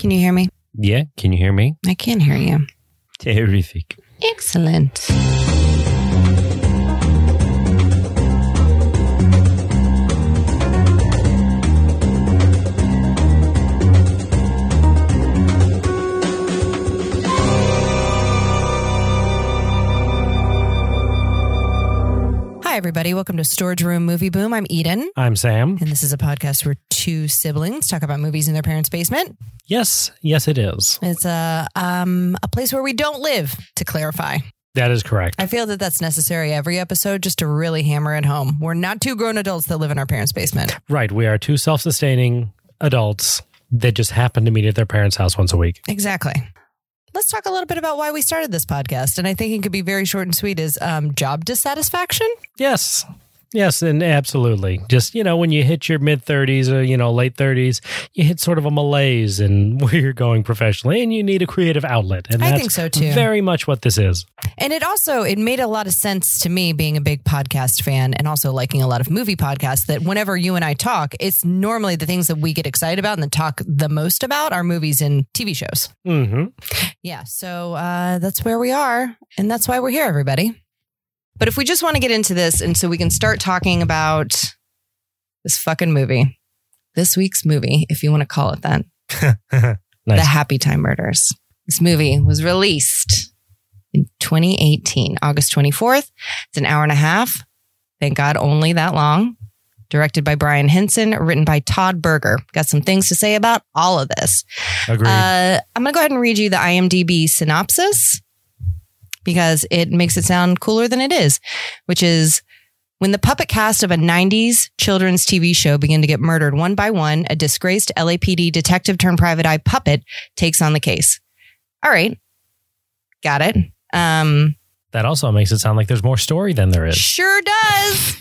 Can you hear me? Yeah, can you hear me? I can hear you. Terrific. Excellent. Everybody. Welcome to Storage Room Movie Boom. I'm Eden, I'm Sam. and this is a podcast where two siblings talk about movies in their parents' basement. Yes, yes, it is. It's a um, a place where we don't live. To clarify, That is correct. I feel that that's necessary every episode just to really hammer it home. We're not two grown adults that live in our parents' basement. Right. We are two self sustaining adults that just happen to meet at their parents' house once a week. Exactly. Let's talk a little bit about why we started this podcast, and I think it could be very short and sweet. Is um, job dissatisfaction? Yes. Yes, and absolutely. Just, you know, when you hit your mid 30s or, you know, late 30s, you hit sort of a malaise in where you're going professionally and you need a creative outlet. And I think so, too. very much what this is. And it also it made a lot of sense to me being a big podcast fan and also liking a lot of movie podcasts that whenever you and I talk, it's normally the things that we get excited about and that talk the most about are movies and TV shows. hmm Yeah, so uh, that's where we are, and that's why we're here, everybody. But if we just want to get into this, and so we can start talking about this fucking movie, this week's movie, if you want to call it that, The. Happy Time Murders. This movie was released in 2018, August 24th. It's an hour and a half. Thank God, only that long. Directed by Brian Henson, written by Todd Berger. Got some things to say about all of this. Agreed. Uh, I'm going to go ahead and read you the IMDb synopsis because it makes it sound cooler than it is, which is when the puppet cast of a 90s children's TV show begin to get murdered one by one, a disgraced LAPD detective turned private eye puppet takes on the case. All right. Got it. Um, that also makes it sound like there's more story than there is. Sure does.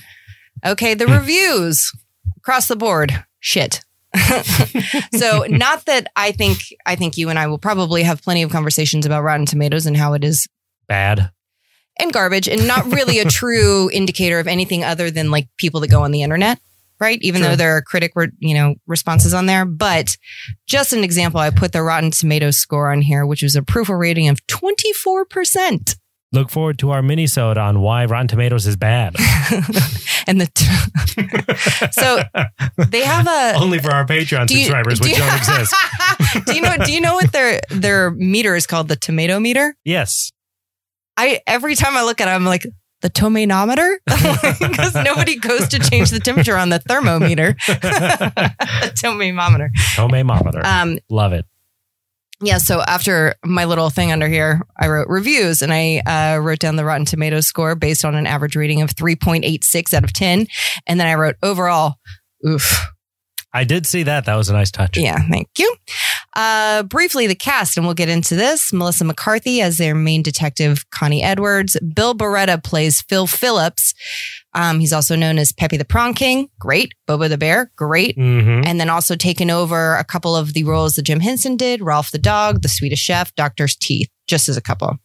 Okay, the reviews across the board, shit. so not that I think I think you and I will probably have plenty of conversations about Rotten Tomatoes and how it is Bad. and garbage and not really a true indicator of anything other than like people that go on the internet, right? Even True. though there are critic, re- you know, responses on there. But just an example, I put the Rotten Tomatoes score on here, which was a approval rating of 24%. Look forward to our mini-sode on why Rotten Tomatoes is bad. and the so they have a Only for our Patreon Do you- subscribers, do which you- don't exist. do you know do you know what their their meter is called the tomato meter Yes. I every time i look at it i'm like the tomanometer because nobody goes to change the temperature on the thermometer the tomamometer Tomamometer. um Love it. yeah so after my little thing under here i wrote reviews and i uh, wrote down the rotten tomatoes score based on an average rating of 3.86 out of 10 and then i wrote overall oof I did see that. That was a nice touch. Yeah, thank you. Uh, briefly, the cast, and we'll get into this. Melissa McCarthy as their main detective, Connie Edwards. Bill Barretta plays Phil Phillips. Um, he's also known as Pepe the Prawn King. Great. Bobo the Bear. Great. hmm And then also taken over a couple of the roles that Jim Henson did Ralph the Dog, The Swedish Chef, Doctor's Teeth, just as a couple.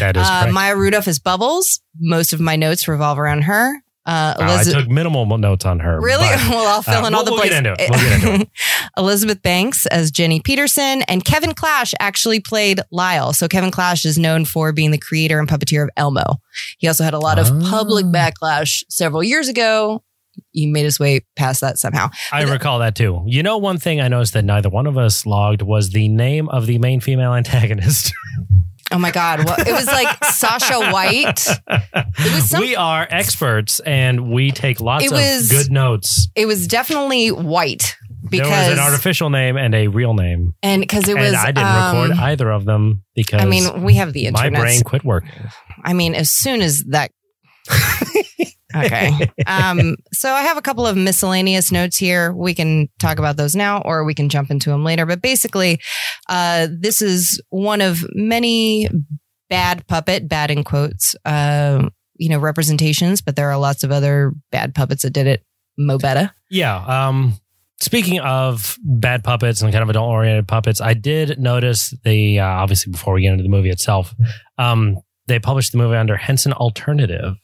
That is Uh. Maya Rudolph is Bubbles. Most of my notes revolve around her. Uh, Wow, I took minimal notes on her. Really? but- well, I'll fill uh, in all we'll- the we'll get into it. We'll get into Elizabeth Banks as Jenny Peterson and Kevin Clash actually played Lyle. So Kevin Clash is known for being the creator and puppeteer of Elmo. He also had a lot of Ah. public backlash several years ago. He made his way past that somehow. I recall that too. You know, one thing I noticed that neither one of us logged was the name of the main female antagonist. Oh my God. Well, it was like Sasha White. It was some, we are experts and we take lots It of good notes. it was definitely white there was because an artificial name and a real name. and because it was and I didn't um, record either of them because I mean, we have the internet. my brain quit working. I mean, as soon as that. Okay. Um, so I have a couple of miscellaneous notes here. We can talk about those now, or we can jump into them later. But basically, uh, this is one of many bad puppet, bad in quotes, uh, you know, representations. But there are lots of other bad puppets that did it mo better. Yeah. Um, speaking of bad puppets and kind of adult oriented puppets, I did notice the uh, obviously before we get into the movie itself, um, they published the movie under Henson Alternative,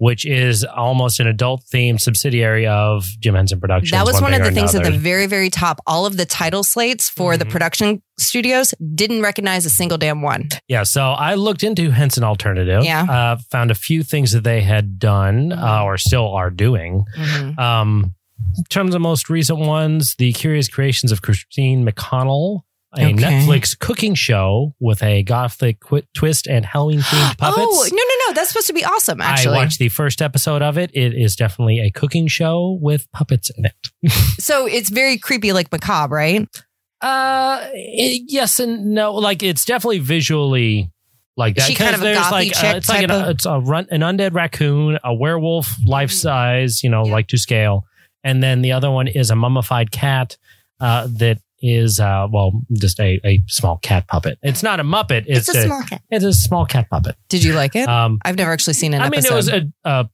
which is almost an adult themed subsidiary of Jim Henson Productions. That was one, of the things at the very, very top. All of the title slates for the Mhm. production studios didn't recognize a single damn one. Yeah, so I looked into Henson Alternative. Yeah. Uh, found a few things that they had done uh, or still are doing. Um, in terms of most recent ones, the Curious Creations of Christine McConnell, a Okay. Netflix cooking show with a gothic qu- twist and Halloween themed puppets. Oh no, no, no! That's supposed to be awesome. Actually, I watched the first episode of it. It is definitely a cooking show with puppets in it. so it's very creepy, like macabre, right? Uh, it- yes and no. Like it's definitely visually like that. She kind of there's like uh, it's like an, of- it's a run, an undead raccoon, a werewolf, life size, you know, Yeah. like to scale, and then the other one is a mummified cat. Uh, that is uh well just a, a small cat puppet. It's not a muppet. It's, It's, a, small cat. it's a small cat puppet. Did you like it? Um, I've never actually seen an I mean, episode. it was a, a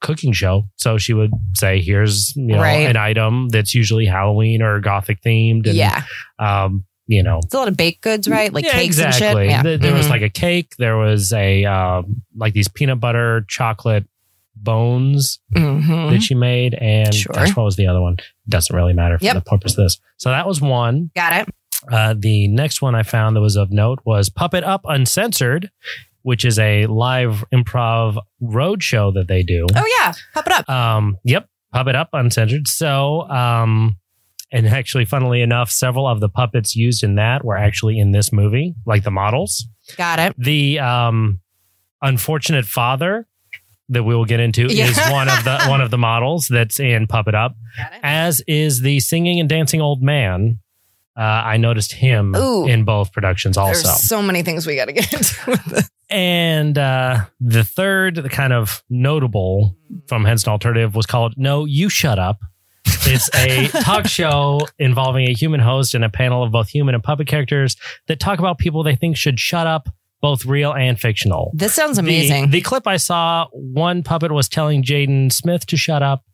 cooking show. So she would say, here's, you know, Right. an item that's usually Halloween or gothic themed. And, yeah, Um, you know, it's a lot of baked goods, right? Like yeah, cakes exactly. and shit. Yeah. There, there was Mhm. like a cake. There was a, um, like these peanut butter chocolate bones Mhm. that she made. And Sure. gosh, what was the other one? Doesn't really matter for Yep. the purpose of this. So that was one. Got it. Uh, the next one I found that was of note was Puppet Up Uncensored, which is a live improv road show that they do. Oh yeah, Puppet up. Um, yep, Puppet Up Uncensored. So, um, and actually, funnily enough, several of the puppets used in that were actually in this movie, like the models. Got it. The um, unfortunate father that we will get into Yeah. is one of the one of the models that's in Puppet Up, as is the singing and dancing old man. Uh, I noticed him Ooh. in both productions also. There's so many things we got to get into. And uh, the third, the kind of notable from Henson Alternative, was called No, You Shut Up. It's a talk show involving a human host and a panel of both human and puppet characters that talk about people they think should shut up, both real and fictional. This sounds amazing. The, clip I saw, one puppet was telling Jaden Smith to shut up,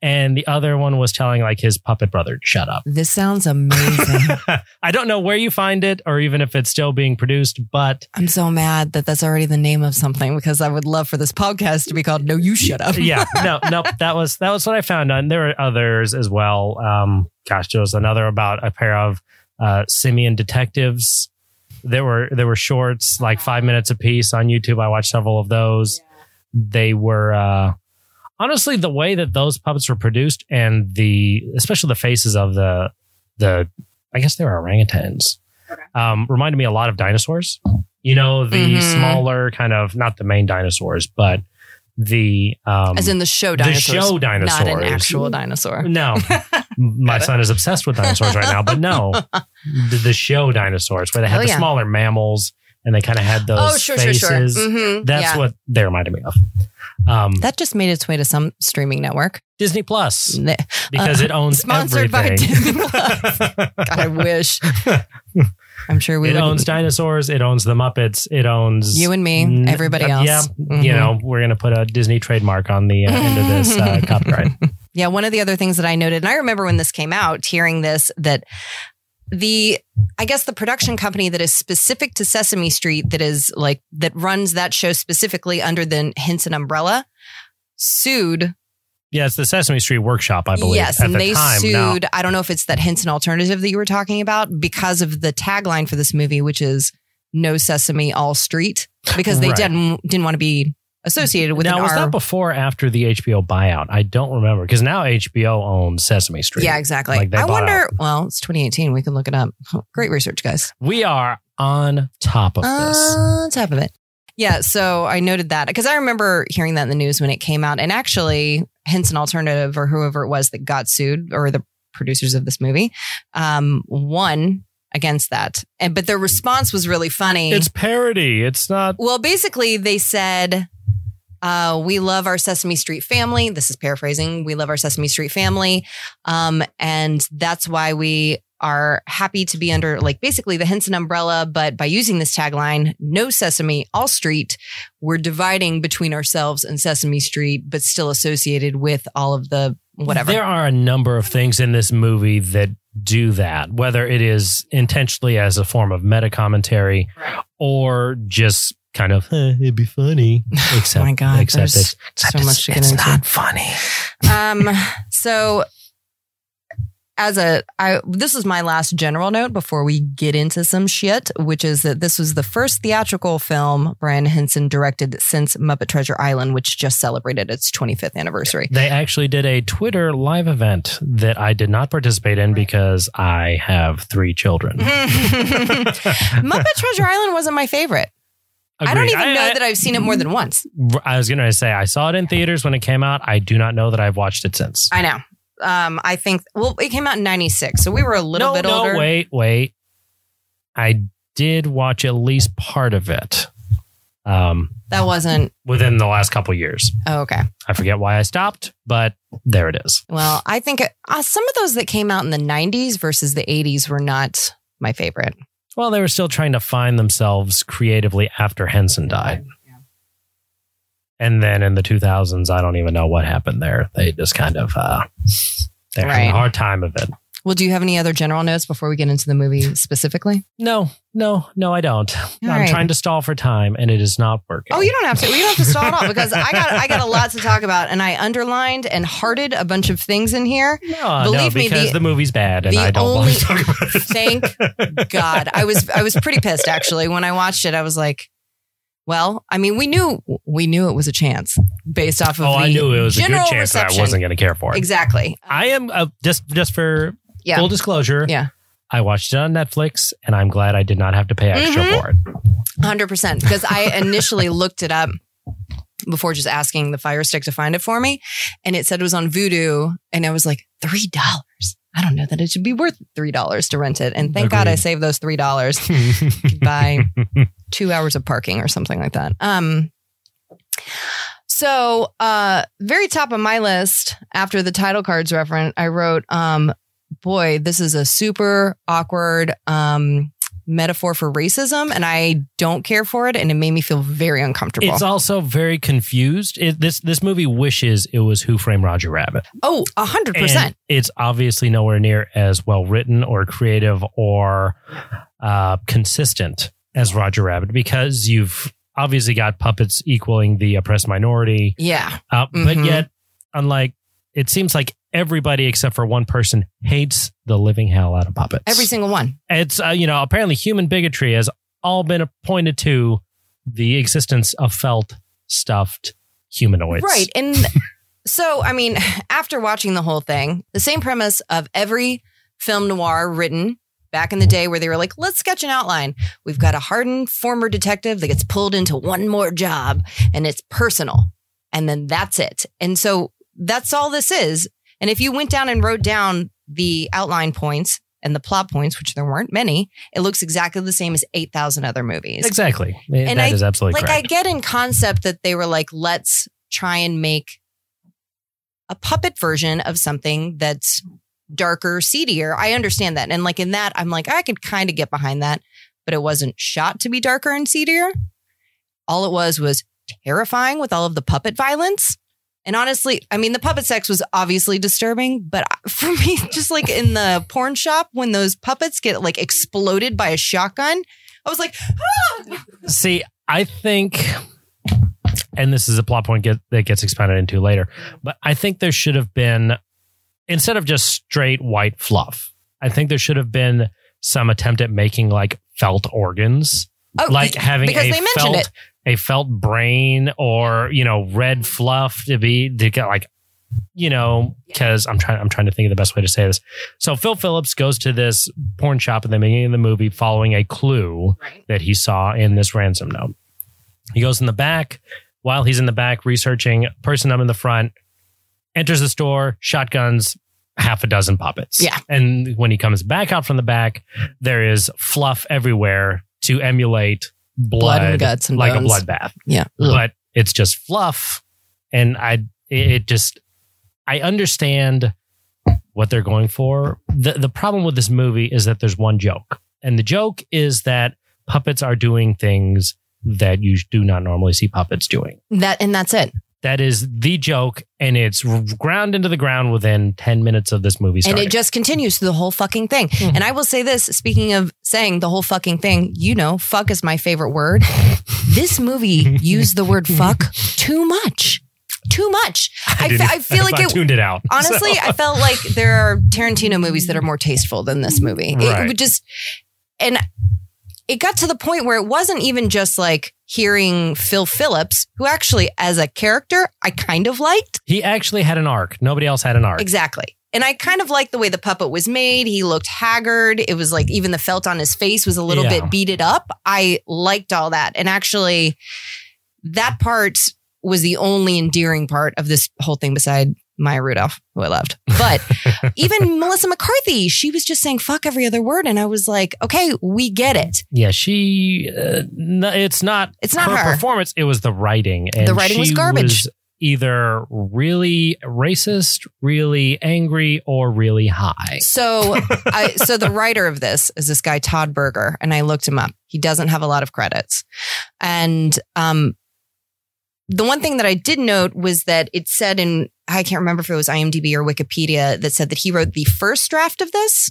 and the other one was telling like his puppet brother to shut up. this sounds amazing. I don't know where you find it or even if it's still being produced, but I'm so mad that that's already the name of something because I would love for this podcast to be called "No, You Shut Up." yeah, no, no, that was that was what I found. And there were others as well. Um, gosh, there was another about a pair of uh, simian detectives. There were there were shorts like five minutes a piece on YouTube. I watched several of those. They were uh, honestly the way that those puppets were produced and the especially the faces of the the I guess they were orangutans. Um, reminded me a lot of dinosaurs. You know, the Mhm. smaller kind of not the main dinosaurs, but the um As in the show the dinosaurs, show dinosaurs. not an actual dinosaur. No, my son is obsessed with dinosaurs right now, but no, the, the show dinosaurs where they had Oh, the yeah. smaller mammals and they kind of had those Oh, sure, sure, faces. sure. Mhm. That's Yeah. what they reminded me of. Um, That just made its way to some streaming network. Disney Plus because Uh, it owns sponsored by. Disney Plus. God, I wish. I'm sure we it would. owns dinosaurs. It owns the Muppets. It owns you and me, N- everybody uh, else. Yeah, Mhm. you know, we're gonna put a Disney trademark on the uh, end of this uh, copyright. Yeah, one of the other things that I noted, and I remember when this came out, hearing this, that the, I guess the production company that is specific to Sesame Street, that is like, that runs that show specifically under the Henson umbrella, sued. Yeah, it's the Sesame Street Workshop, I believe. yes, and the they time. Now- sued. I don't know if it's that Henson alternative that you were talking about because of the tagline for this movie, which is "No Sesame, All Street," because they Right. didn't didn't want to be associated with now, was R. that before or after the HBO buyout? I don't remember because now HBO owns Sesame Street. yeah, exactly. Like I wonder. Well, it's 2018. We can look it up. Great research, guys. We are on top of this. On top of it. Yeah, so I noted that because I remember hearing that in the news when it came out. And actually, Henson Alternative or whoever it was that got sued or the producers of this movie um, won against that. And but their response was really funny. It's parody. It's not. well, basically, they said, uh, "We love our Sesame Street family." This is paraphrasing. We love our Sesame Street family, um, and that's why we are happy to be under, like, basically the Henson umbrella. But by using this tagline, "No Sesame, all Street," we're dividing between ourselves and Sesame Street, but still associated with all of the whatever. There are a number of things in this movie that do that, whether it is intentionally as a form of meta commentary Right. or just kind of eh, it'd be funny. Except, Oh my God, except there's it's, so except much to get it's into. not funny. um so as a I this is my last general note before we get into some shit, which is that this was the first theatrical film Brian Henson directed since Muppet Treasure Island, which just celebrated its 25th anniversary. They actually did a Twitter live event that I did not participate in because I have three children. Muppet Treasure Island wasn't my favorite. I don't Agreed. even know I- that I've seen it more than once. I was going to say I saw it in theaters when it came out. I do not know that I've watched it since. I know. Um, I think well, it came out in '96, so we were a little no, bit no, older. wait, wait. I did watch at least part of it. Um, That wasn't within the last couple years. oh, okay. I forget why I stopped, but there it is. Well, I think uh, some of those that came out in the '90s versus the '80s were not my favorite. Well, they were still trying to find themselves creatively after Henson died. And then in the 2000s, I don't even know what happened there. They just kind of, uh, they had Right. a hard time of it. Well, do you have any other general notes before we get into the movie specifically? No, no, no, I don't. I'm right. trying to stall for time and it is not working. Oh, you don't have to. You don't have to stall at all because I got I got a lot to talk about, and I underlined and hearted a bunch of things in here. no, believe no, me, because the- the, movie's bad and the I don't only- want to talk about it. Thank God, I was I was pretty pissed actually when I watched it. I was like, well, I mean, we knew we knew it was a chance based off of Oh, I knew it was a good chance that. I wasn't going to care for it. exactly. I am uh, just just for Yeah. full disclosure. Yeah. I watched it on Netflix, and I'm glad I did not have to pay extra Mhm. for it. Hundred percent. Because I initially looked it up before just asking the Fire Stick to find it for me, and it said it was on Vudu, and I was like, three dollars. I don't know that it should be worth three dollars to rent it. And thank God I saved those three dollars by two hours of parking or something like that. Um. So, uh, very top of my list after the title cards reference, I wrote, um, boy, this is a super awkward, um, metaphor for racism and I don't care for it and it made me feel very uncomfortable. it's also very confused. It, this this movie wishes it was Who Framed Roger Rabbit. oh, a hundred percent. It's obviously nowhere near as well written or creative or uh, consistent as Roger Rabbit because you've obviously got puppets equaling the oppressed minority, Yeah. uh, but Mhm. yet, unlike it seems like everybody except for one person hates the living hell out of puppets. Every single one. it's uh, you know apparently human bigotry has all been pointed to the existence of felt stuffed humanoids. Right. And so, I mean, after watching the whole thing, the same premise of every film noir written back in the day where they were like, let's sketch an outline. We've got a hardened former detective that gets pulled into one more job and it's personal. And then that's it. And so that's all this is. And if you went down and wrote down the outline points and the plot points, which there weren't many, it looks exactly the same as 8,000 other movies. Exactly. And That is I- absolutely like I get in concept that they were like, let's try and make a puppet version of something that's darker, seedier. I understand that. And like in that, I'm like, I could kind of get behind that, but it wasn't shot to be darker and seedier. All it was was terrifying with all of the puppet violence. And honestly, I mean, the puppet sex was obviously disturbing, but for me, just like in the porn shop, when those puppets get like exploded by a shotgun, I was like, ah! See, I think, and this is a plot point get, that gets expanded into later, but I think there should have been, instead of just straight white fluff, I think there should have been some attempt at making like felt organs, oh, like having because a they mentioned felt it. A felt brain or you know red fluff to be to get like you know because i'm trying i'm trying to think of the best way to say this. So phil phillips goes to this porn shop at the beginning of the movie following a clue Right. that he saw in this ransom note. He goes in the back. While he's in the back researching person up in the front enters the store shotguns half a dozen puppets. Yeah. and when he comes back out from the back there is fluff everywhere to emulate blood, Blood and guts and blood. like bones. a bloodbath Yeah. Ugh. but it's just fluff and i it it just i understand what they're going for the the problem with this movie is that there's one joke and the joke is that puppets are doing things that you do not normally see puppets doing That and that's it. That is the joke, and it's ground into the ground within 10 minutes of this movie And it just continues through the whole fucking thing. Mhm. And I will say this speaking of saying the whole fucking thing, you know, fuck is my favorite word. this movie used the word fuck too much. Too much. I, didn't- fe- I feel like it. tuned it out. Honestly, So- I felt like there are Tarantino movies that are more tasteful than this movie. It would just, and it got to the point where it wasn't even just like hearing Phil Phillips, who actually, as a character, I kind of liked. he actually had an arc. Nobody else had an arc. Exactly. And I kind of liked the way the puppet was made. He looked haggard. It was like even the felt on his face was a little Yeah. bit beated up. I liked all that. And actually, that part was the only endearing part of this whole thing beside Maya Rudolph, who I loved. But even Melissa McCarthy, she was just saying fuck every other word. And I was like, okay, we get it. Yeah, she. Uh, n- it's not. It's not her, her. performance. It was the writing. And The writing was garbage. was either really racist, really angry, or really high. So, I, so the writer of this is this guy Todd Berger, and I looked him up. He doesn't have a lot of credits, and um, the one thing that I did note was that it said in I can't remember if it was IMDb or Wikipedia that said that he wrote the first draft of this.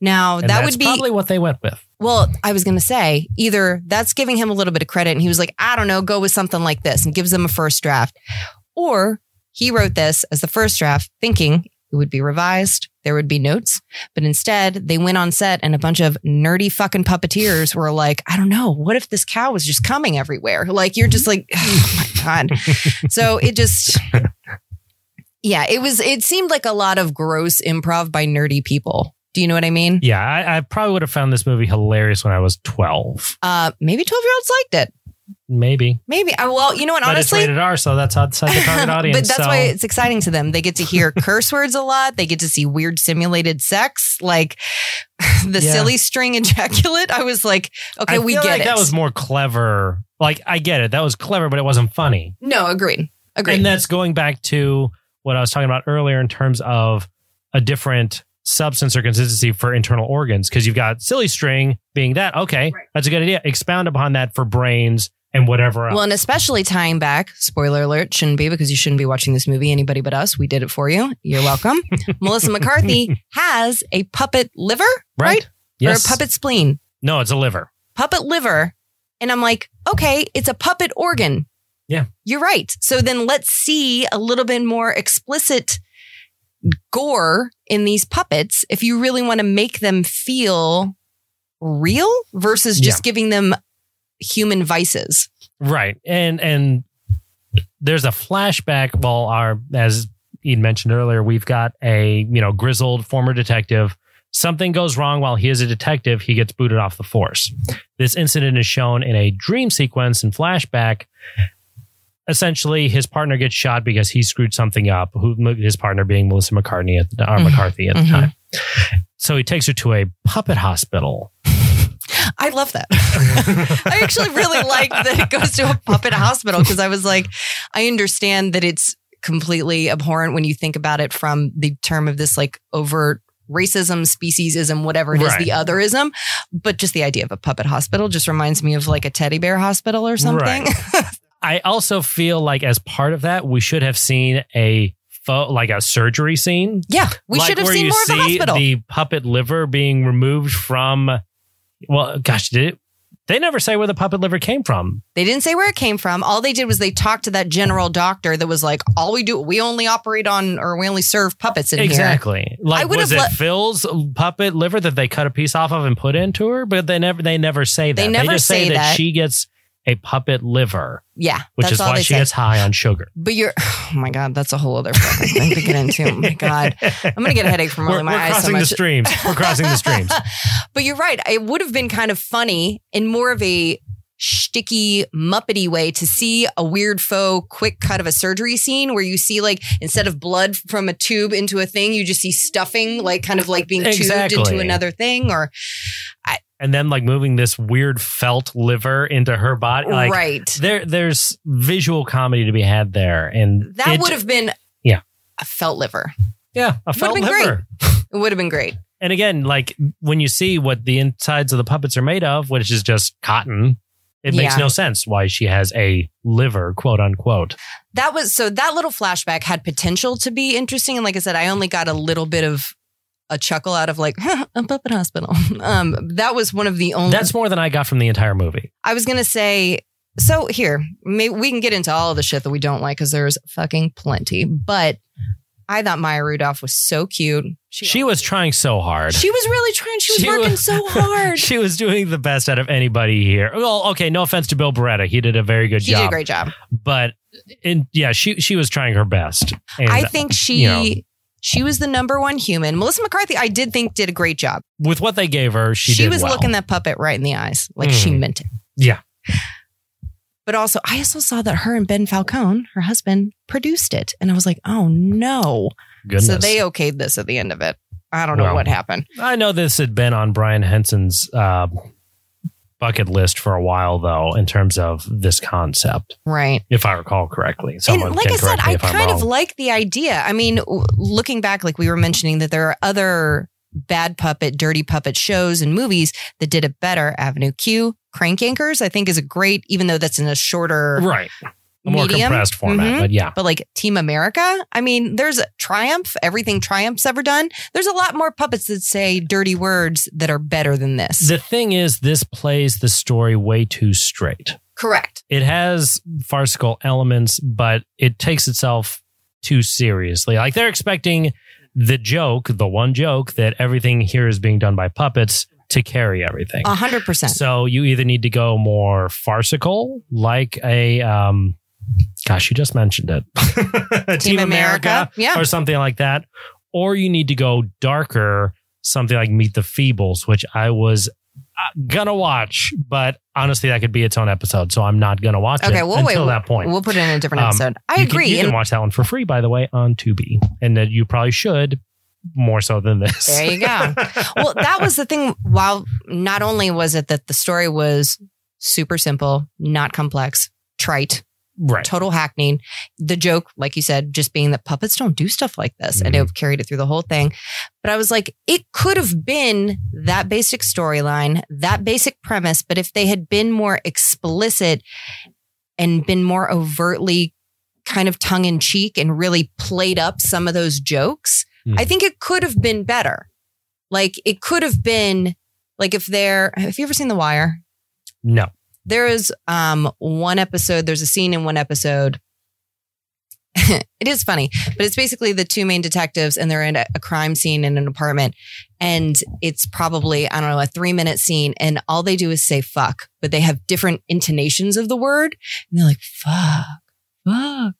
Now And that would be probably what they went with. well, I was going to say either that's giving him a little bit of credit and he was like, I don't know, go with something like this and gives them a first draft. Or he wrote this as the first draft thinking it would be revised, there would be notes. But instead, they went on set and a bunch of nerdy fucking puppeteers were like, I don't know, what if this cow was just coming everywhere? Like, you're just like, oh my God. So it just. Yeah, it was. It seemed like a lot of gross improv by nerdy people. Do you know what I mean? Yeah, I, I probably would have found this movie hilarious when I was twelve. Uh, maybe twelve year olds liked it. Maybe, Maybe. Uh, well, you know what? but Honestly, it's rated R, so that's outside the target audience. but that's so. why it's exciting to them. They get to hear curse words a lot. They get to see weird simulated sex, like the Yeah. silly string ejaculate. I was like, okay, I we get like it. that was more clever. Like I get it, that was clever, but it wasn't funny. no, agreed, agreed. And that's going back to what I was talking about earlier in terms of a different substance or consistency for internal organs. Because you've got silly string being that. Okay, Right. that's a good idea. Expound upon that for brains and whatever else. well, and especially tying back, spoiler alert, shouldn't be because you shouldn't be watching this movie. Anybody but us. We did it for you. You're welcome. Melissa McCarthy has a puppet liver, right? Yes. Or a puppet spleen. No, it's a liver. puppet liver. And I'm like, okay, it's a puppet organ. Yeah. You're right. So then let's see a little bit more explicit gore in these puppets if you really want to make them feel real versus just giving them human vices. Right. And and there's a flashback. Well, our as Ian mentioned earlier, we've got a you know grizzled former detective. Something goes wrong while he is a detective. He gets booted off the force. This incident is shown in a dream sequence and flashback. Essentially, his partner gets shot because he screwed something up. Who his partner being Melissa McCartney at the, or Mhm. McCarthy at the Mhm. time. So he takes her to a puppet hospital. I love that. I actually really like that it goes to a puppet hospital because I was like, I understand that it's completely abhorrent when you think about it from the term of this like overt racism, speciesism, whatever it is, Right. the otherism. But just the idea of a puppet hospital just reminds me of like a teddy bear hospital or something. I also feel like as part of that, we should have seen a like a surgery scene. yeah, we Like should have seen more of the hospital. The puppet liver being removed from. Well, gosh, did it? They never say where the puppet liver came from. They didn't say where it came from. All they did was they talked to that general doctor that was like, all we do, we only operate on or we only serve puppets in here. exactly. I Like, would was have it let- Phil's puppet liver that they cut a piece off of and put into her? But they never, they never say that. They never just say, say that, that. she gets a puppet liver, Yeah. which is why she gets high on sugar. But you're, oh my God, that's a whole other thing to get into. Oh my God. I'm going to get a headache from rolling my we're eyes so crossing the much. streams. We're crossing the streams. but you're right. It would have been kind of funny in more of a shticky, muppety way to see a weird faux quick cut of a surgery scene where you see like instead of blood from a tube into a thing, you just see stuffing like kind of like being tubed into another thing or and then like moving this weird felt liver into her body. Like, right. There, there's visual comedy to be had there, and That would have been Yeah. a felt liver. yeah, a felt liver. It would have been great. And again, like when you see what the insides of the puppets are made of, which is just cotton, It makes Yeah. no sense why she has a liver, quote unquote. that was so that little flashback had potential to be interesting and like i said i only got a little bit of a chuckle out of like a puppet hospital um that was one of the only That's more than I got from the entire movie. i was gonna say so here maybe we can get into all of the shit that we don't like because there's fucking plenty but i thought maya rudolph was so cute She was trying so hard. she was really trying she was She working was- so hard she was doing the best out of anybody here. Well, okay, no offense to Bill Barretta. He did a very good she job. He did a great job But in, yeah, she she was trying her best. And i think she you know. She was the number one human melissa mccarthy i did think did a great job with what they gave her, she, she, was well. looking that puppet right in the eyes like she Mhm. meant it Yeah. but also I also saw that her and Ben Falcone, her husband, produced it, and I was like, oh no! Goodness. So they okayed this at the end of it. I don't know Well. what happened. I know this had been on Brian Henson's uh, bucket list for a while, though, in terms of this concept, Right. if I recall correctly. Someone and like I said, I kind of like the idea. I mean, w- looking back, like we were mentioning, that there are other bad puppet, dirty puppet shows and movies that did it better. Avenue Q, Crank Yankers, I think is a great, even though that's in a shorter right. A more medium. compressed format, Mhm. but yeah. But like Team America, I mean, there's Triumph, everything Triumph's ever done. There's a lot more puppets that say dirty words that are better than this. The thing is, this plays the story way too straight. Correct. It has farcical elements, but it takes itself too seriously. Like they're expecting the joke, the one joke that everything here is being done by puppets to carry everything. A hundred percent. So you either need to go more farcical, like a, um, gosh, you just mentioned it, Team, America, Yeah. or something like that, or you need to go darker, something like Meet the Feebles, which I was uh, gonna watch, but honestly, that could be its own episode, so I'm not gonna watch Okay, it we'll until wait. that point. We'll put it in a different Um, episode. I you can- agree. you can watch that one for free, by the way, on Tubi, and that you probably should more so than this. There you go. well, that was the thing. While not only was it that the story was super simple, not complex, trite, right. total hackneying. The joke, like you said, just being that puppets don't do stuff like this, and Mm-hmm. it carried it through the whole thing. But I was like, it could have been that basic storyline, that basic premise, but if they had been more explicit and been more overtly kind of tongue in cheek and really played up some of those jokes, Mhm. I think it could have been better. Like it could have been like if they're have you ever seen The Wire? No. There is um one episode there's a scene in one episode. It is funny but it's basically the two main detectives and they're in a, a crime scene in an apartment and it's probably i don't know a three minute scene and all they do is say fuck but they have different intonations of the word and they're like fuck fuck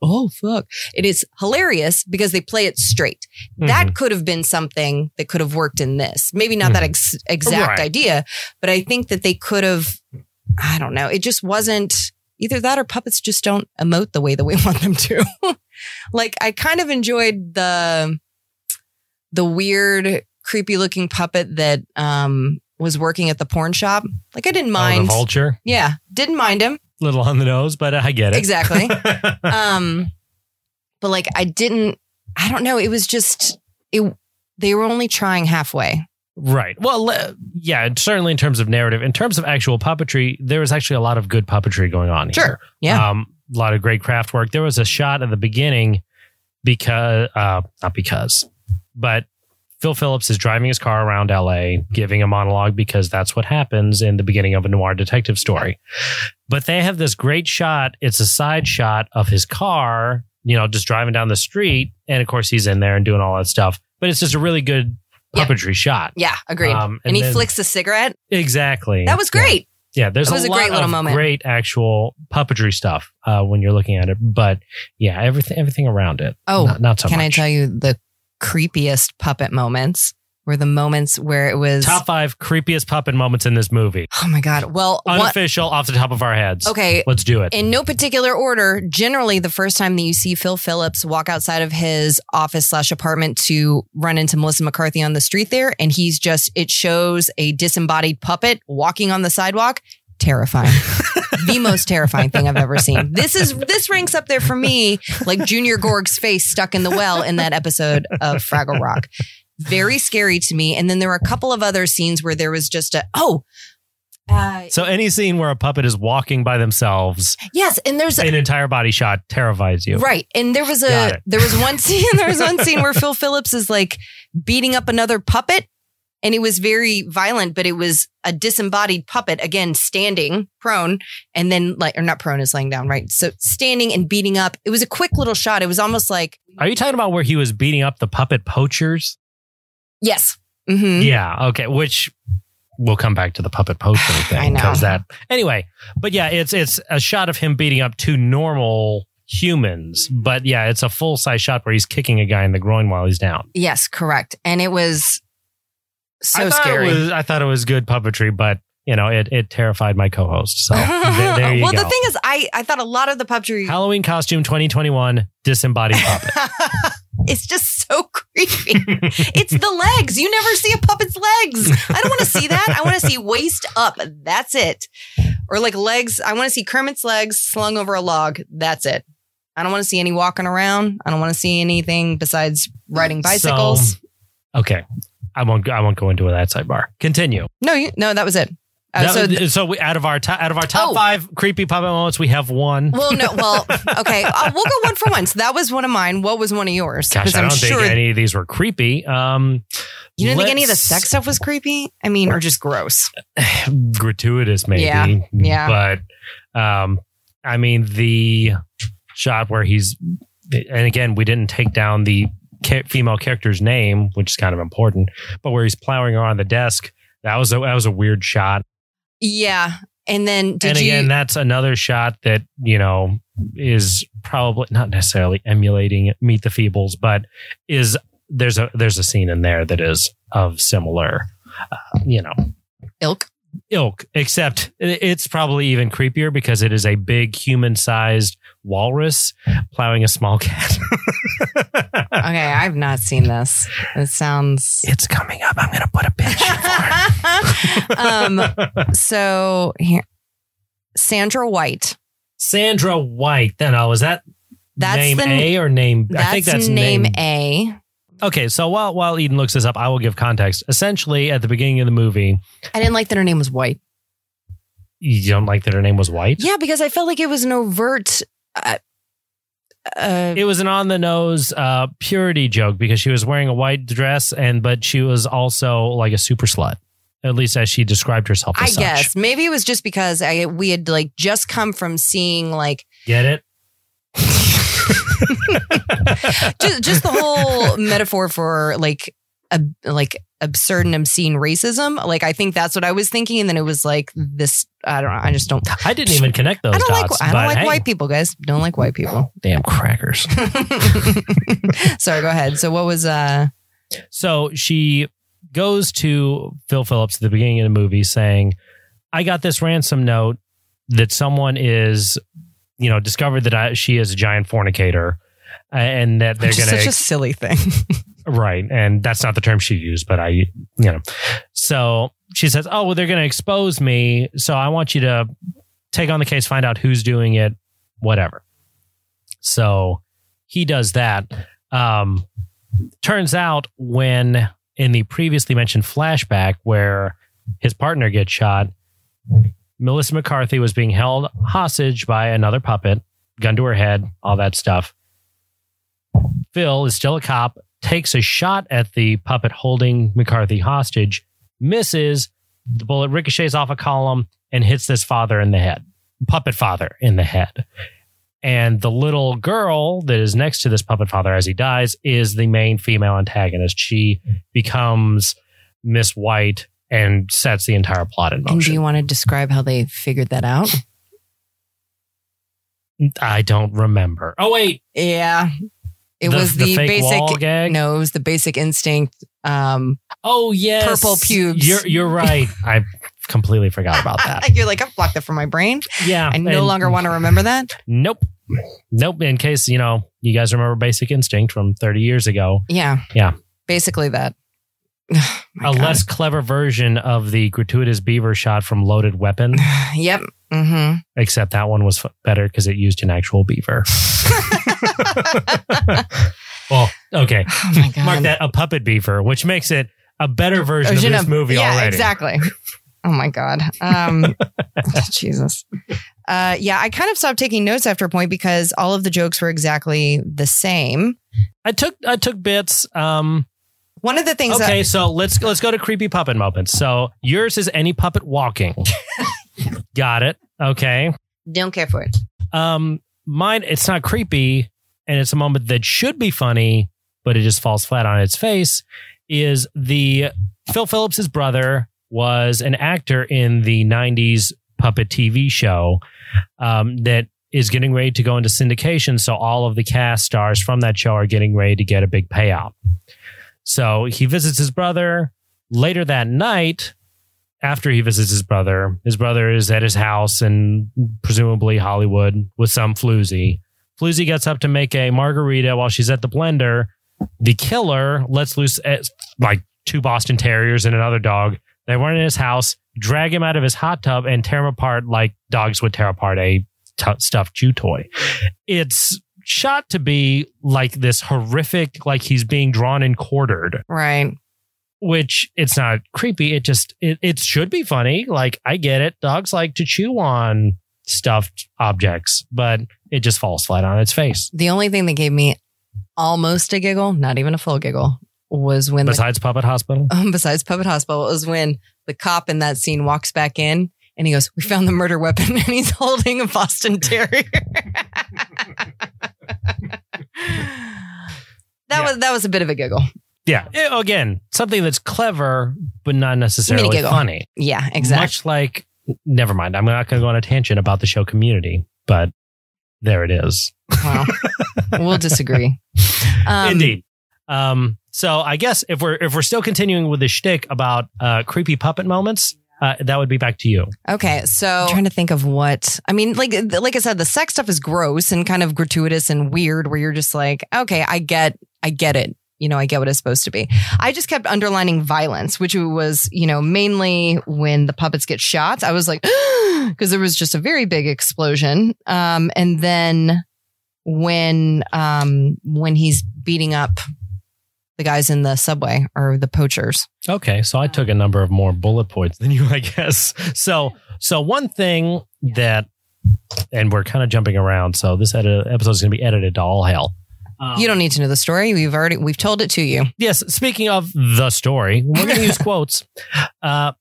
oh fuck. It is hilarious because they play it straight. Mm-hmm. that could have been something that could have worked in this. Maybe not that ex- exact Right. idea but i think that they could have I don't know. It just wasn't either that or puppets just don't emote the way that we want them to. like I kind of enjoyed the the weird, creepy looking puppet that um was working at the porn shop. Like I didn't Oh, mind. the vulture, yeah, didn't mind him. little on the nose, but I get it. Exactly. um but like I didn't I don't know, it was just it they were only trying halfway. Right. Well, yeah, certainly in terms of narrative. In terms of actual puppetry, there was actually a lot of good puppetry going on here. Sure. Yeah. Um, a lot of great craft work. There was a shot at the beginning because, uh, not because, but Phil Phillips is driving his car around LA, giving a monologue because that's what happens in the beginning of a noir detective story. But they have this great shot. It's a side shot of his car, you know, just driving down the street. And of course, he's in there and doing all that stuff. But it's just a really good Yeah. puppetry shot. yeah, agreed. Um, and, and he then- flicks a cigarette. Exactly. That was great. Yeah, there's was a, a lot great little of moment. great actual puppetry stuff uh, when you're looking at it. But yeah, everything everything around it. Oh, not, not so Can I tell you the creepiest puppet moments were the moments where it was Top five creepiest puppet moments in this movie. Oh my god. Well, what, Unofficial, off the top of our heads. okay, let's do it. in no particular order, generally the first time that you see Phil Phillips walk outside of his office slash apartment to run into Melissa McCarthy on the street there, and he's just it shows a disembodied puppet walking on the sidewalk. Terrifying. the most terrifying thing I've ever seen. This is this ranks up there for me, like Junior Gorg's face stuck in the well in that episode of Fraggle Rock. Very scary to me. And then there were a couple of other scenes where there was just a oh, Uh, So any scene where a puppet is walking by themselves, yes, and there's an entire body shot terrifies you. Right. And there was a there was one scene there was one scene where Phil Phillips is like beating up another puppet and it was very violent, but it was a disembodied puppet again standing prone and then like or not prone is laying down, right? So standing and beating up. It was a quick little shot. It was almost like Are you talking about where he was beating up the puppet poachers? Yes. hmm Yeah. Okay. Which we'll come back to the puppet poaching I thing know. because that anyway. But yeah, it's it's a shot of him beating up two normal humans. But yeah, it's a full size shot where he's kicking a guy in the groin while he's down. Yes, correct. And it was so I thought scary. It was, I thought it was good puppetry, but you know, it it terrified my co-host. So there, there you well, go. the thing is, I I thought a lot of the puppetry Halloween costume 2021 disembodied puppet. it's just so creepy. it's the legs. You never see a puppet's legs. I don't want to see that. I want to see waist up. That's it. Or like legs. I want to see Kermit's legs slung over a log. That's it. I don't want to see any walking around. I don't want to see anything besides riding bicycles. So- okay. I won't I won't go into that sidebar. Continue. no, you, no, that was it. Uh, That- so, so, we, out of our top, out of our top Oh. five creepy puppet moments, we have one. well, no, well, okay. Uh, we'll go one for one. So that was one of mine. What was one of yours? Gosh, I I'm don't sure think any of these were creepy. Um, you didn't think any of the sex stuff was creepy. I mean, or just gross. gratuitous, maybe. Yeah, yeah. But um, I mean, the shot where he's, and again, we didn't take down the ca- female character's name, which is kind of important, but where he's plowing around the desk. That was a, that was a weird shot. Yeah. And then did and you? again, that's another shot that you know is probably not necessarily emulating Meet the Feebles, but is there's a there's a scene in there that is of similar, uh, you know, ilk. ilk. Except it's probably even creepier because it is a big human-sized walrus plowing a small cat. Okay, I've not seen this. It sounds. it's coming up. I'm gonna put a picture. um. So here, Sandra White. Sandra White. Then oh, is that That's name the- A or name? I think that's name, name A. Okay, so while while Eden looks this up, I will give context. Essentially, at the beginning of the movie, I didn't like that her name was White. you don't like that her name was White. Yeah, because I felt like it was an overt. Uh, uh, It was an on the nose uh, purity joke because she was wearing a white dress, and but she was also like a super slut, at least as she described herself. I such. guess maybe it was just because I we had like just come from seeing like Get it? just, just the whole metaphor for like ab- like absurd and obscene racism. Like I think that's what I was thinking, and then it was like this. I don't know. I just don't. I didn't even connect those I don't dots. like. I don't like hey, white people, guys. Don't like white people. Damn crackers. Sorry, go ahead. So what was uh? So she goes to Phil Phillips at the beginning of the movie saying, I got this ransom note that someone is, you know, discovered that I, she is a giant fornicator and that they're going such a silly thing. right. And that's not the term she used, but I, you know, so she says, Oh, well, they're going to expose me. So I want you to take on the case, find out who's doing it, whatever. So he does that. Um, turns out when in the previously mentioned flashback where his partner gets shot, Melissa McCarthy was being held hostage by another puppet, gun to her head, all that stuff. Phil is still a cop, takes a shot at the puppet holding McCarthy hostage, misses, the bullet ricochets off a column and hits this father in the head, puppet father in the head. And the little girl that is next to this puppet father as he dies is the main female antagonist. She becomes Miss White and sets the entire plot in motion. and do you want to describe how they figured that out? I don't remember. Oh wait, Yeah, it The- was the the, basic. No, it was the basic instinct. Um, oh yes, Purple pubes. You're you're right. I completely forgot about that. You're like I've blocked that from my brain. Yeah, I no longer want to remember that. Nope, nope. In case you know, you guys remember Basic Instinct from 30 years ago. Yeah, Yeah. basically that. A God. less clever version of the gratuitous beaver shot from Loaded Weapon, Yep. Mm-hmm. except that one was f- better because it used an actual beaver. well, okay. oh. Mark that a puppet beaver, which makes it a better version Version of this of- movie yeah, already. exactly. Oh my god. Um, Jesus. Uh, yeah, I kind of stopped taking notes after a point because all of the jokes were exactly the same. I took I took bits. Um, One of the things okay, that so let's let's go to creepy puppet moments. So yours is any puppet walking. Got it. Okay. don't care for it. Um, mine it's not creepy, and it's a moment that should be funny, but it just falls flat on its face. Is the Phil Phillips's brother was an actor in the '90s puppet TV show um, that is getting ready to go into syndication. So all of the cast stars from that show are getting ready to get a big payout. So he visits his brother later that night. After he visits his brother, his brother is at his house in presumably Hollywood with some floozy. Floozy gets up to make a margarita while she's at the blender. The killer lets loose eh, like two Boston Terriers and another dog. They run in his house, drag him out of his hot tub, and tear him apart like dogs would tear apart a t- stuffed chew toy. It's shot to be like this horrific, like he's being drawn and quartered Right. which it's not creepy. It just it, it should be funny. Like I get it. Dogs like to chew on stuffed objects, but it just falls flat on its face. The only thing that gave me almost a giggle, not even a full giggle, was when the, Besides Puppet Hospital. um, besides Puppet Hospital, was when the cop in that scene walks back in and he goes, "We found the murder weapon," and he's holding a Boston Terrier. that Yeah. was that was a bit of a giggle. Yeah. Eh, Again, something that's clever, but not necessarily giggle. funny. Yeah, exactly. Much like, never mind. I'm not going to go on a tangent about the show community, but there it is. Well, we'll disagree. Um, Indeed. Um, so I guess if we're if we're still continuing with the shtick about uh, creepy puppet moments, uh, that would be back to you. Okay, so I'm trying to think of what I mean. Like, like I said, the sex stuff is gross and kind of gratuitous and weird. Where you're just like, okay, I get, I get it. You know, I get what it's supposed to be. I just kept underlining violence, which was, you know, mainly when the puppets get shot. I was like, because there was just a very big explosion. Um, and then when, um, when he's beating up the guys in the subway are the poachers. Okay, so I took a number of more bullet points than you, I guess. So, so one thing that, and we're kind of jumping around, so this edit, episode is going to be edited to all hell. Um, You don't need to know the story. We've already we've told it to you. Yes, speaking of the story, we're going to use quotes. Uh,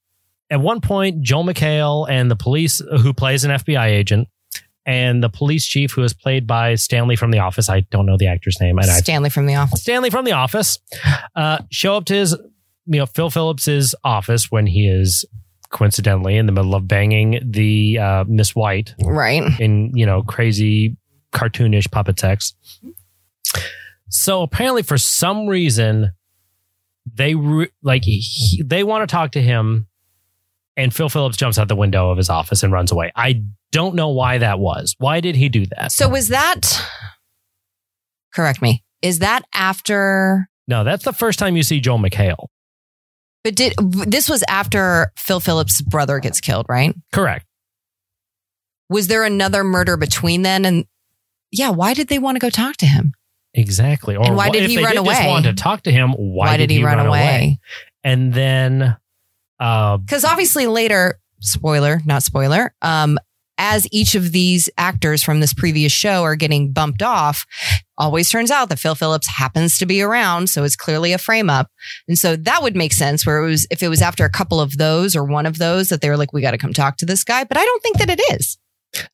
at one point, Joel McHale and the police, who plays an FBI agent, and the police chief, who is played by Stanley from The Office, I don't know the actor's name, and Stanley from the office. Stanley from The Office, uh, show up to his, you know, Phil Phillips's office when he is coincidentally in the middle of banging the uh, Miss White Right. in you know crazy cartoonish puppet sex. So apparently, for some reason, they re- like he, they want to talk to him, and Phil Phillips jumps out the window of his office and runs away. I don't know why that was. Why did he do that? So was that correct me? Is that after no, that's the first time you see Joel McHale. but did this was after Phil Phillips' brother gets killed, right? Correct. Was there another murder between then and yeah, why did they want to go talk to him? Exactly. Or And why did he run did just away? want to talk to him, why, did, he, run, away? And then, uh, Because obviously later, spoiler, not spoiler, um, as each of these actors from this previous show are getting bumped off, always turns out that Phil Phillips happens to be around. So it's clearly a frame up. And so that would make sense where it was, if it was after a couple of those or one of those that they were like, we got to come talk to this guy. But I don't think that it is.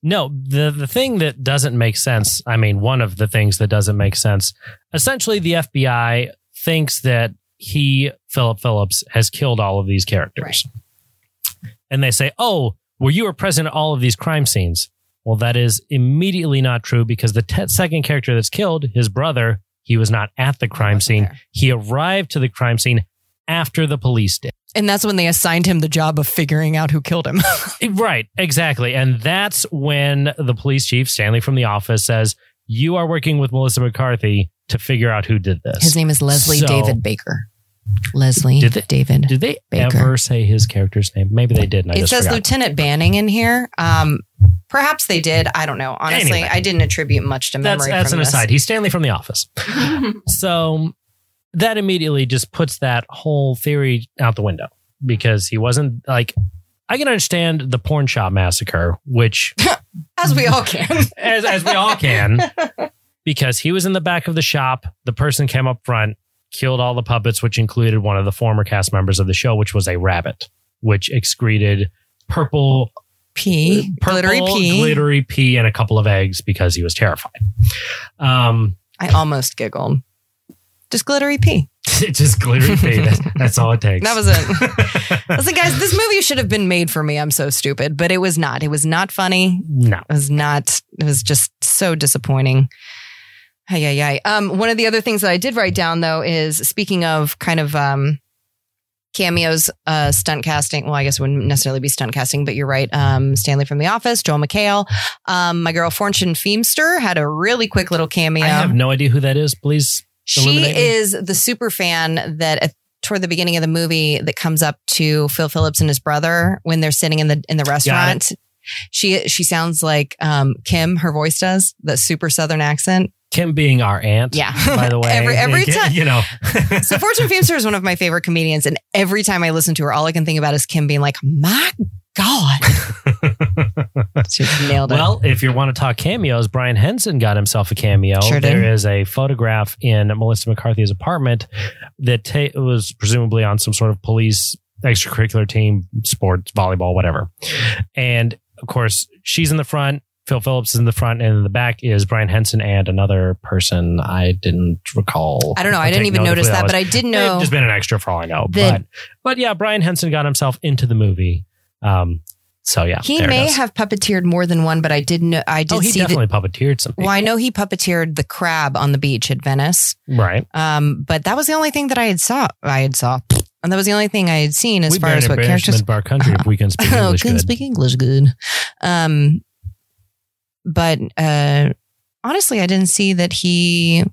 No, the the thing that doesn't make sense, I mean, one of the things that doesn't make sense, essentially the FBI thinks that he, Philip Phillips, has killed all of these characters. And they say, "Oh, well you were present at all of these crime scenes." Well, that is immediately not true because the te- second character that's killed, his brother, he was not at the crime scene. there. He arrived to the crime scene after the police did. And that's when they assigned him the job of figuring out who killed him. Right, exactly. And that's when the police chief, Stanley from the office, says, You are working with Melissa McCarthy to figure out who did this. His name is Leslie So- David Baker. Leslie Did they- David. Did they Baker. ever say his character's name? Maybe they didn't. I it just says forgot. Lieutenant Banning in here. Um, perhaps they did. I don't know. Honestly, Anyway. I didn't attribute much to that's memory. that's from an this. aside. He's Stanley from the office. so that immediately just puts that whole theory out the window because he wasn't like I can understand the porn shop massacre, which As we all can. as as we all can, because he was in the back of the shop. The person came up front, killed all the puppets, which included one of the former cast members of the show, which was a rabbit, which excreted purple, Pee. purple Glittery pee. glittery pee, and a couple of eggs because he was terrified. Um, I almost giggled. Just glittery pee. just glittery pee. That's, that's all it takes. That was it. Listen, guys, this movie should have been made for me. I'm so stupid, but it was not. It was not funny. no. It was not. It was just so disappointing. Hey, yeah, yeah. Um, one of the other things that I did write down though is speaking of kind of um cameos, uh, stunt casting. Well, I guess it wouldn't necessarily be stunt casting, but you're right. Um, Stanley from The Office, Joel McHale, um, my girl Fortune Feimster had a really quick little cameo. I have no idea who that is. Please. She is the super fan that at, toward the beginning of the movie that comes up to Phil Phillips and his brother when they're sitting in the in the restaurant. She she sounds like um, Kim. Her voice does that super southern accent. Kim being our aunt. Yeah. By the way, Every- every You time- know. So Fortune Feimster is one of my favorite comedians, and every time I listen to her, all I can think about is Kim being like, "My God, she nailed it." Well, if you want to talk cameos, Brian Henson got himself a cameo. Sure did. There is a photograph in Melissa McCarthy's apartment that ta- was presumably on some sort of police extracurricular team, sports, volleyball, whatever. And of course, she's in the front. Phil Phillips is in the front, and in the back is Brian Henson and another person I didn't recall. I don't know. I I'll didn't even notice that, was. but I did May know. have just been an extra for all I know. that- but but yeah, Brian Henson got himself into the movie. Um, so yeah, he may have puppeteered more than one, but I didn't know. I did Oh, he definitely puppeteered some. Well, I know he puppeteered the crab on the beach at Venice. right. Um, but that was the only thing that I had saw. I had saw, and that was the only thing I had seen as we far as what characters. our country if we can speak Oh, English can good. speak English good. Um, but uh, honestly, I didn't see that he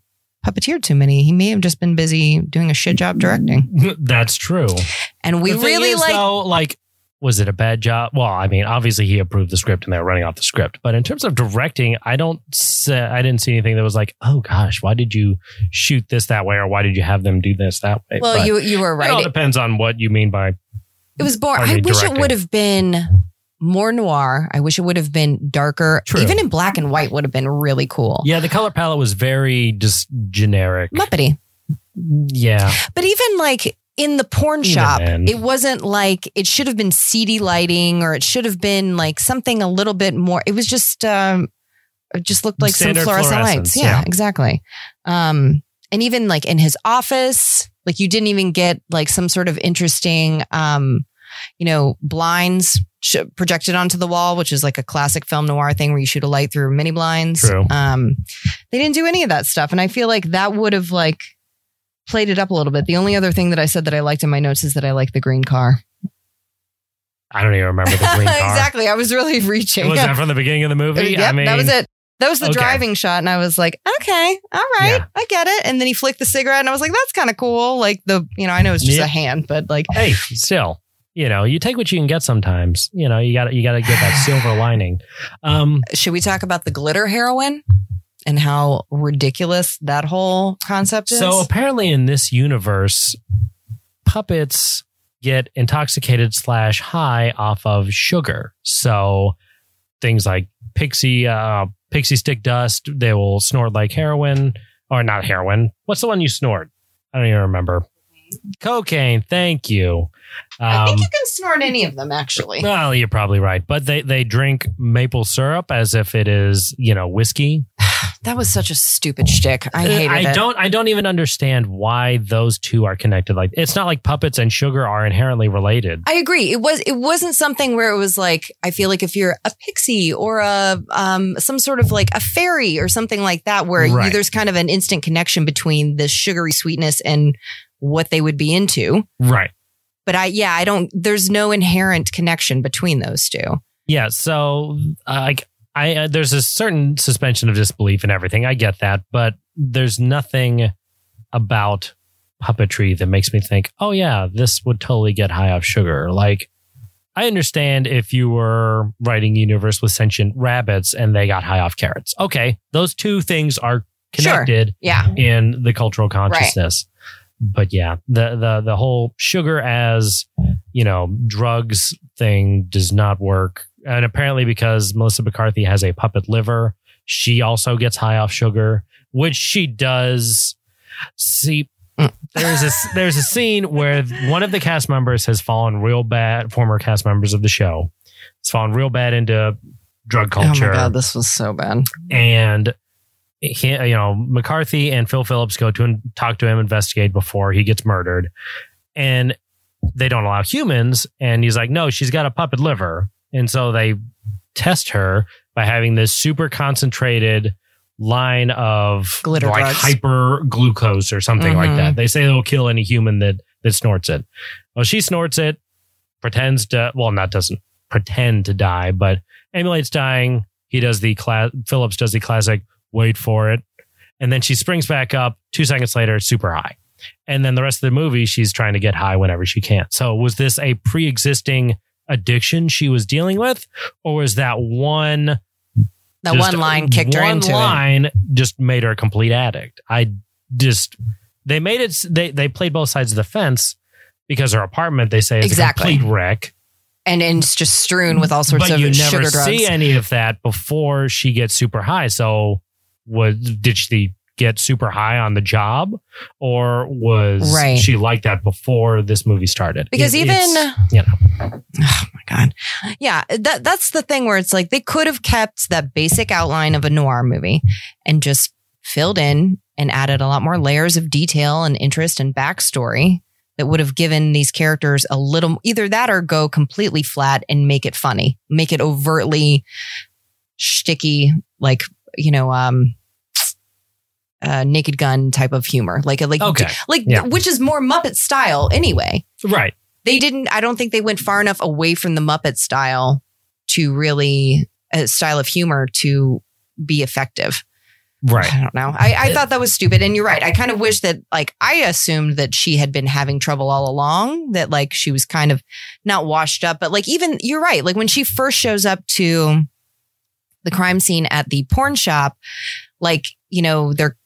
puppeteered too many. He may have just been busy doing a shit job directing. That's true. And we really is, like. though, like, was it a bad job? Well, I mean, obviously he approved the script and they were running off the script. But in terms of directing, I don't, say, I didn't see anything that was like, oh gosh, why did you shoot this that way, or why did you have them do this that way? well, But you you were right. It all depends on what you mean by. it was boring. I I wish directing. it would have been more noir. I wish it would have been darker. True. Even in black and white would have been really cool. Yeah, the color palette was very just generic. Muppety. Yeah, But even like in the porn Even shop, then. it wasn't like it should have been seedy lighting or it should have been like something a little bit more. It was just um it just looked like Standard some fluorescent lights. Yeah, yeah. exactly. Um and even like in his office, like you didn't even get like some sort of interesting um you know, blinds sh- projected onto the wall, which is like a classic film noir thing where you shoot a light through mini blinds. True. Um, they didn't do any of that stuff, and I feel like that would have like played it up a little bit. The only other thing that I said that I liked in my notes is that I like the green car. I don't even remember the green car. exactly. I was really reaching. Was that from the beginning of the movie? Yep, I mean, that was it. That was the okay. driving shot, and I was like, okay, all right, Yeah. I get it. And then he flicked the cigarette, and I was like, that's kind of cool. Like the, you know, I know it's just Yeah. a hand, but like, Hey, still, you know, you take what you can get. Sometimes, you know, you got to you got to get that silver lining. Um, should we talk about the glitter heroin and how ridiculous that whole concept is? so apparently, in this universe, puppets get intoxicated slash high off of sugar. So things like pixie uh, pixie stick dust, they will snort like heroin or not heroin. What's the one you snort? I don't even remember. Cocaine. Thank you. I think Um, you can snort any of them, actually. Well, you're probably right, but they they drink maple syrup as if it is you know whiskey. That was such a stupid shtick. I hated I it. don't I don't even understand why those two are connected. Like it's not like puppets and sugar are inherently related. I agree. It was it wasn't something where it was like I feel like if you're a pixie or a um some sort of like a fairy or something like that where you, there's kind of an instant connection between the sugary sweetness and what they would be into. Right. But I yeah, I don't there's no inherent connection between those two. Yeah. So uh, like I uh, there's a certain suspension of disbelief in everything. I get that, but there's nothing about puppetry that makes me think, oh yeah, this would totally get high off sugar. Like. I understand if you were writing universe with sentient rabbits and they got high off carrots. Okay, those two things are Sure. connected Yeah. in the cultural consciousness. But yeah, the the the whole sugar as you know, drugs thing does not work. And apparently, because Melissa McCarthy has a puppet liver, she also gets high off sugar, which she does. See, there's a there's a scene where one of the cast members has fallen real bad. Former cast members of the show, has fallen real bad into drug culture. Oh my god, this was so bad. and he, you know McCarthy and Phil Phillips go to and talk to him, investigate before he gets murdered, and they don't allow humans. And he's like, "No, she's got a puppet liver," and so they test her by having this super concentrated line of Glitter like drugs. hyper glucose or something like Mhm. that. They say it'll kill any human that that snorts it. Well, she snorts it, pretends to well, not doesn't pretend to die, but emulates dying. He does the class. Phillips does the classic. Wait for it, and then she springs back up. Two seconds later, super high, and then the rest of the movie, she's trying to get high whenever she can. So, was this a pre-existing addiction she was dealing with, or was that one That one line kicked her one into it. line just made her a complete addict. I just they made it. They they played both sides of the fence because her apartment they say is Exactly. a complete wreck. And, and it's just strewn with all sorts but of you sugar never drugs. see any of that before she gets super high. So was did she get super high on the job, or was Right. she like that before this movie started? because It- even you know. oh my god yeah that that's the thing where it's like they could have kept that basic outline of a noir movie and just filled in and added a lot more layers of detail and interest and backstory that would have given these characters a little either that or go completely flat and make it funny make it overtly sticky like you know um uh, naked gun type of humor. Like like Okay. like Yeah. which is more muppet style anyway. Right. they didn't i don't think they went far enough away from the muppet style to really a style of humor to be effective. Right. i don't know. I, I thought that was stupid. And you're right. I kind of wish that like i assumed that she had been having trouble all along that like she was kind of not washed up. But like even you're right. Like when she first shows up to the crime scene at the porn shop like you know they're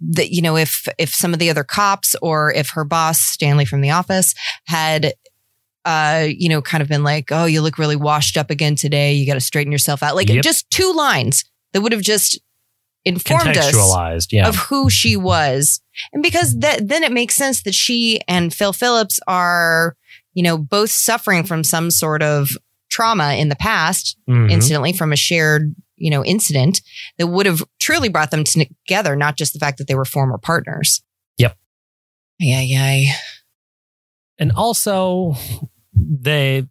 that you know if if some of the other cops or if her boss Stanley from the office had uh you know kind of been like oh you look really washed up again today you got to straighten yourself out like Yep. just two lines that would have just informed us Yeah. of who she was and because that then it makes sense that she and Phil Phillips are you know both suffering from some sort of trauma in the past Mhm. incidentally from a shared you know incident that would have truly brought them together not just the fact that they were former partners Yep. yeah yeah and also they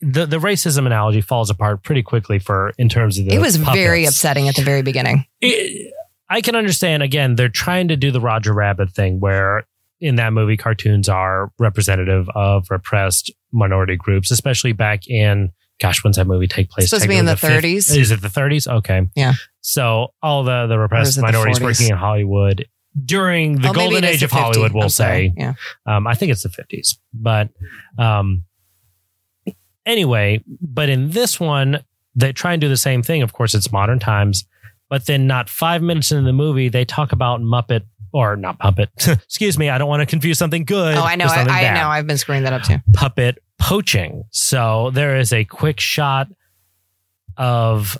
the the racism analogy falls apart pretty quickly for in terms of the it was very upsetting at the very beginning It- I can understand again they're trying to do the Roger Rabbit thing where in that movie cartoons are representative of repressed minority groups especially back in gosh when's that movie take place It's supposed to be in the Technically 30s. fif- is it the 30s okay Yeah. so all the the repressed minorities working in Hollywood during the Oh, golden age the of Hollywood we'll say yeah um, I think it's the 50s. But um, anyway, but in this one, they try and do the same thing. Of course, it's modern times. But then, not five minutes into the movie, they talk about Muppet or not Puppet. Excuse me, I don't want to confuse something good. oh i know I, I know i've been screwing that up too Puppet poaching. So there is a quick shot of,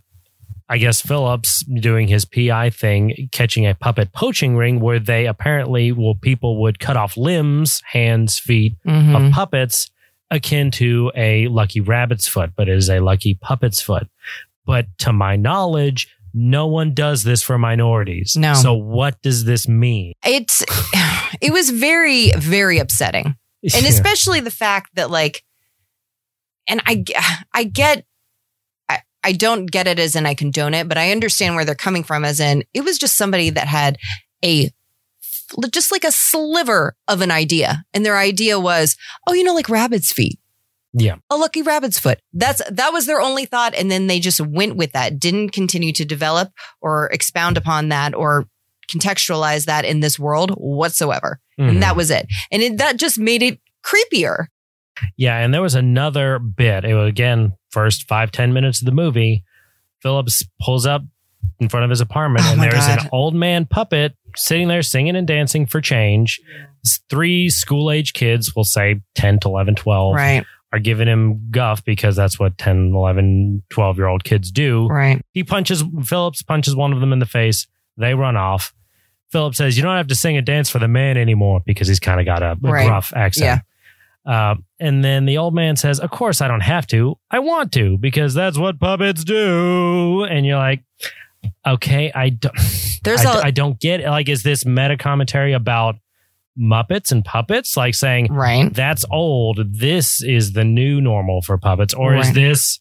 I guess, Phillips doing his PI thing, catching a puppet poaching ring where they apparently, well, people would cut off limbs, hands, feet, Mhm. of puppets akin to a lucky rabbit's foot, but it is a lucky puppet's foot. But to my knowledge, no one does this for minorities. No. So what does this mean? it's it was very very upsetting and Yeah. especially the fact that like and I I get I, I don't get it as in i condone it but i understand where they're coming from as in it was just somebody that had a just like a sliver of an idea and their idea was oh you know like rabbit's feet Yeah. a lucky rabbit's foot that's that was their only thought and then they just went with that didn't continue to develop or expound upon that or contextualize that in this world whatsoever Mhm. and that was it. And it, that just made it creepier. Yeah, and there was another bit. It was again first five ten minutes of the movie. Phillips pulls up in front of his apartment, Oh and there's God. an old man puppet sitting there singing and dancing for change. Three school age kids, we'll say 10 to 11, 12, Right. Are giving him guff because that's what 10, 11, 12 year old kids do. Right. He punches, Phillips punches one of them in the face. They run off. Phillips says, You don't have to sing and dance for the man anymore because he's kind of got a, a Right. gruff accent. Uh, and then the old man says, Of course, I don't have to. I want to because that's what puppets do. And you're like, Okay, I don't, There's I, a I don't get it. Like, is this meta commentary about Muppets and puppets? Like saying, right. that's old. This is the new normal for puppets, or is this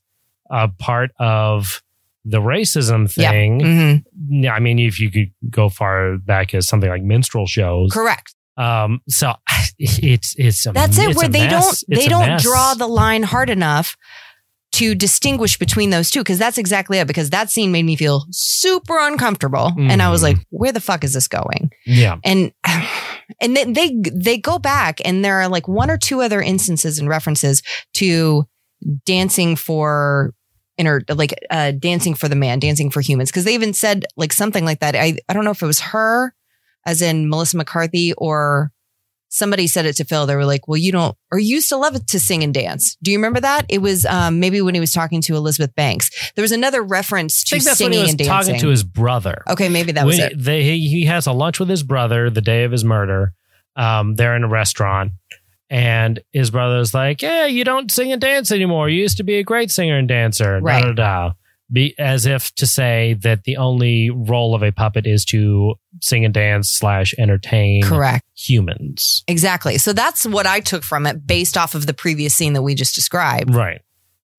a part of the racism Yeah. thing? hmm I mean, if you could go far back as something like minstrel shows, Correct. um, so it's it's a, That's it. it's Where they mess. don't they don't mess. draw the line hard enough to distinguish between those two because that's exactly it. Because that scene made me feel super uncomfortable, and I was Mhm. like, "Where the fuck is this going?" yeah, And and then they they go back, and there are like one or two other instances and references to dancing for inner like uh dancing for the man dancing for humans. Because they even said like something like that. I i don't know if it was her as in melissa mccarthy or somebody said it to phil they were like well you don't or you used to love to sing and dance do you remember that it was um maybe when he was talking to elizabeth banks there was another reference I to think that's when singing he was and dancing talking to his brother. okay maybe that was When it They, he he has a lunch with his brother the day of his murder. Um, they're in a restaurant, and his brother's like, "Yeah, you don't sing and dance anymore. You used to be a great singer and dancer." Right. Da, da, da. Be as if to say that the only role of a puppet is to sing and dance slash entertain correct humans. exactly so that's what i took from it based off of the previous scene that we just described Right.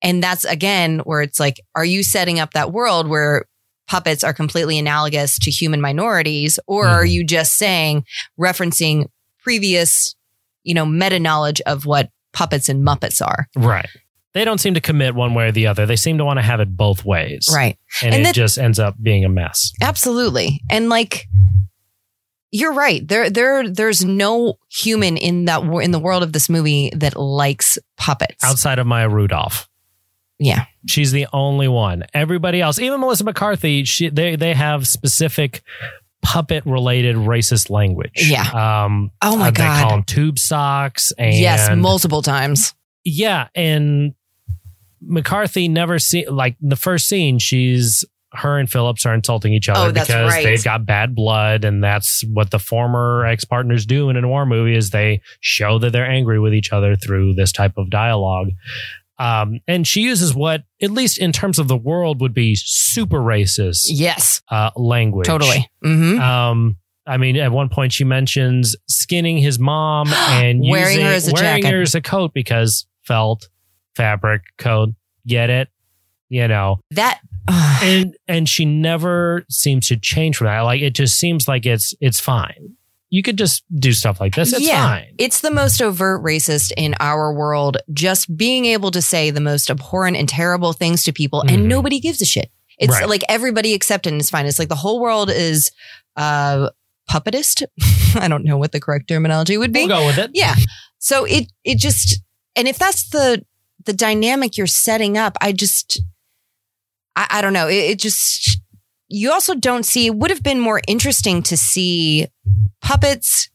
And that's again where it's like, are you setting up that world where puppets are completely analogous to human minorities? Or are Mhm. you just saying, referencing previous, you know, meta knowledge of what puppets and Muppets are? Right. They don't seem to commit one way or the other. They seem to want to have it both ways. Right. And, And it that- just ends up being a mess. Absolutely. And like, you're right. There, there, there's no human in that in the world of this movie that likes puppets. Outside of Maya Rudolph. yeah, She's the only one. Everybody else, even Melissa McCarthy, she they they have specific puppet related racist language. Yeah. Um Oh my uh, They God. call them tube socks and yes, multiple times. yeah, and McCarthy never see like the first scene she's her and Phillips are insulting each other Oh, because right. they've got bad blood and that's what the former ex-partners do in a war movie is they show that they're angry with each other through this type of dialogue. Um, and she uses what, at least in terms of the world, would be super racist Yes, uh, language. totally. hmm Um, I mean, at one point she mentions skinning his mom and Wearing using, her as a wearing jacket. her as a coat because felt, fabric, coat. Get it? You know, That. and and she never seems to change from that. Like it just seems like it's it's fine. You could just do stuff like this. It's Yeah. fine. It's the most overt racist in our world, just being able to say the most abhorrent and terrible things to people, Mhm. and nobody gives a shit. It's Right. like everybody accepted and it's fine. It's like the whole world is uh, puppetist. I don't know what the correct terminology would be. We'll go with it. Yeah. So it it just and if that's the the dynamic you're setting up, I just I, I don't know. It, it just you also don't see it would have been more interesting to see puppets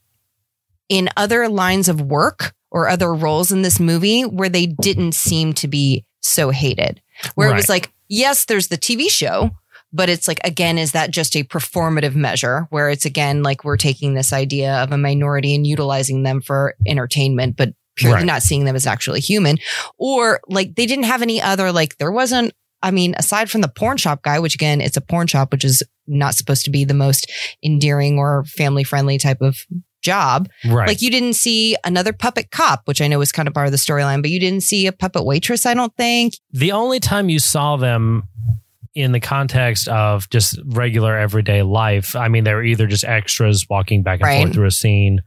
in other lines of work or other roles in this movie where they didn't seem to be so hated. Where it was like, yes, there's the TV show, but it's like, again, is that just a performative measure where it's again like we're taking this idea of a minority and utilizing them for entertainment, but purely Right. not seeing them as actually human? Or like they didn't have any other, like, there wasn't, I mean, aside from the porn shop guy, which again, it's a porn shop, which is not supposed to be the most endearing or family friendly type of job. Right. Like you didn't see another puppet cop, which I know was kind of part of the storyline, but you didn't see a puppet waitress, I don't think. the only time you saw them in the context of just regular everyday life, I mean, they were either just extras walking back and Right. forth through a scene,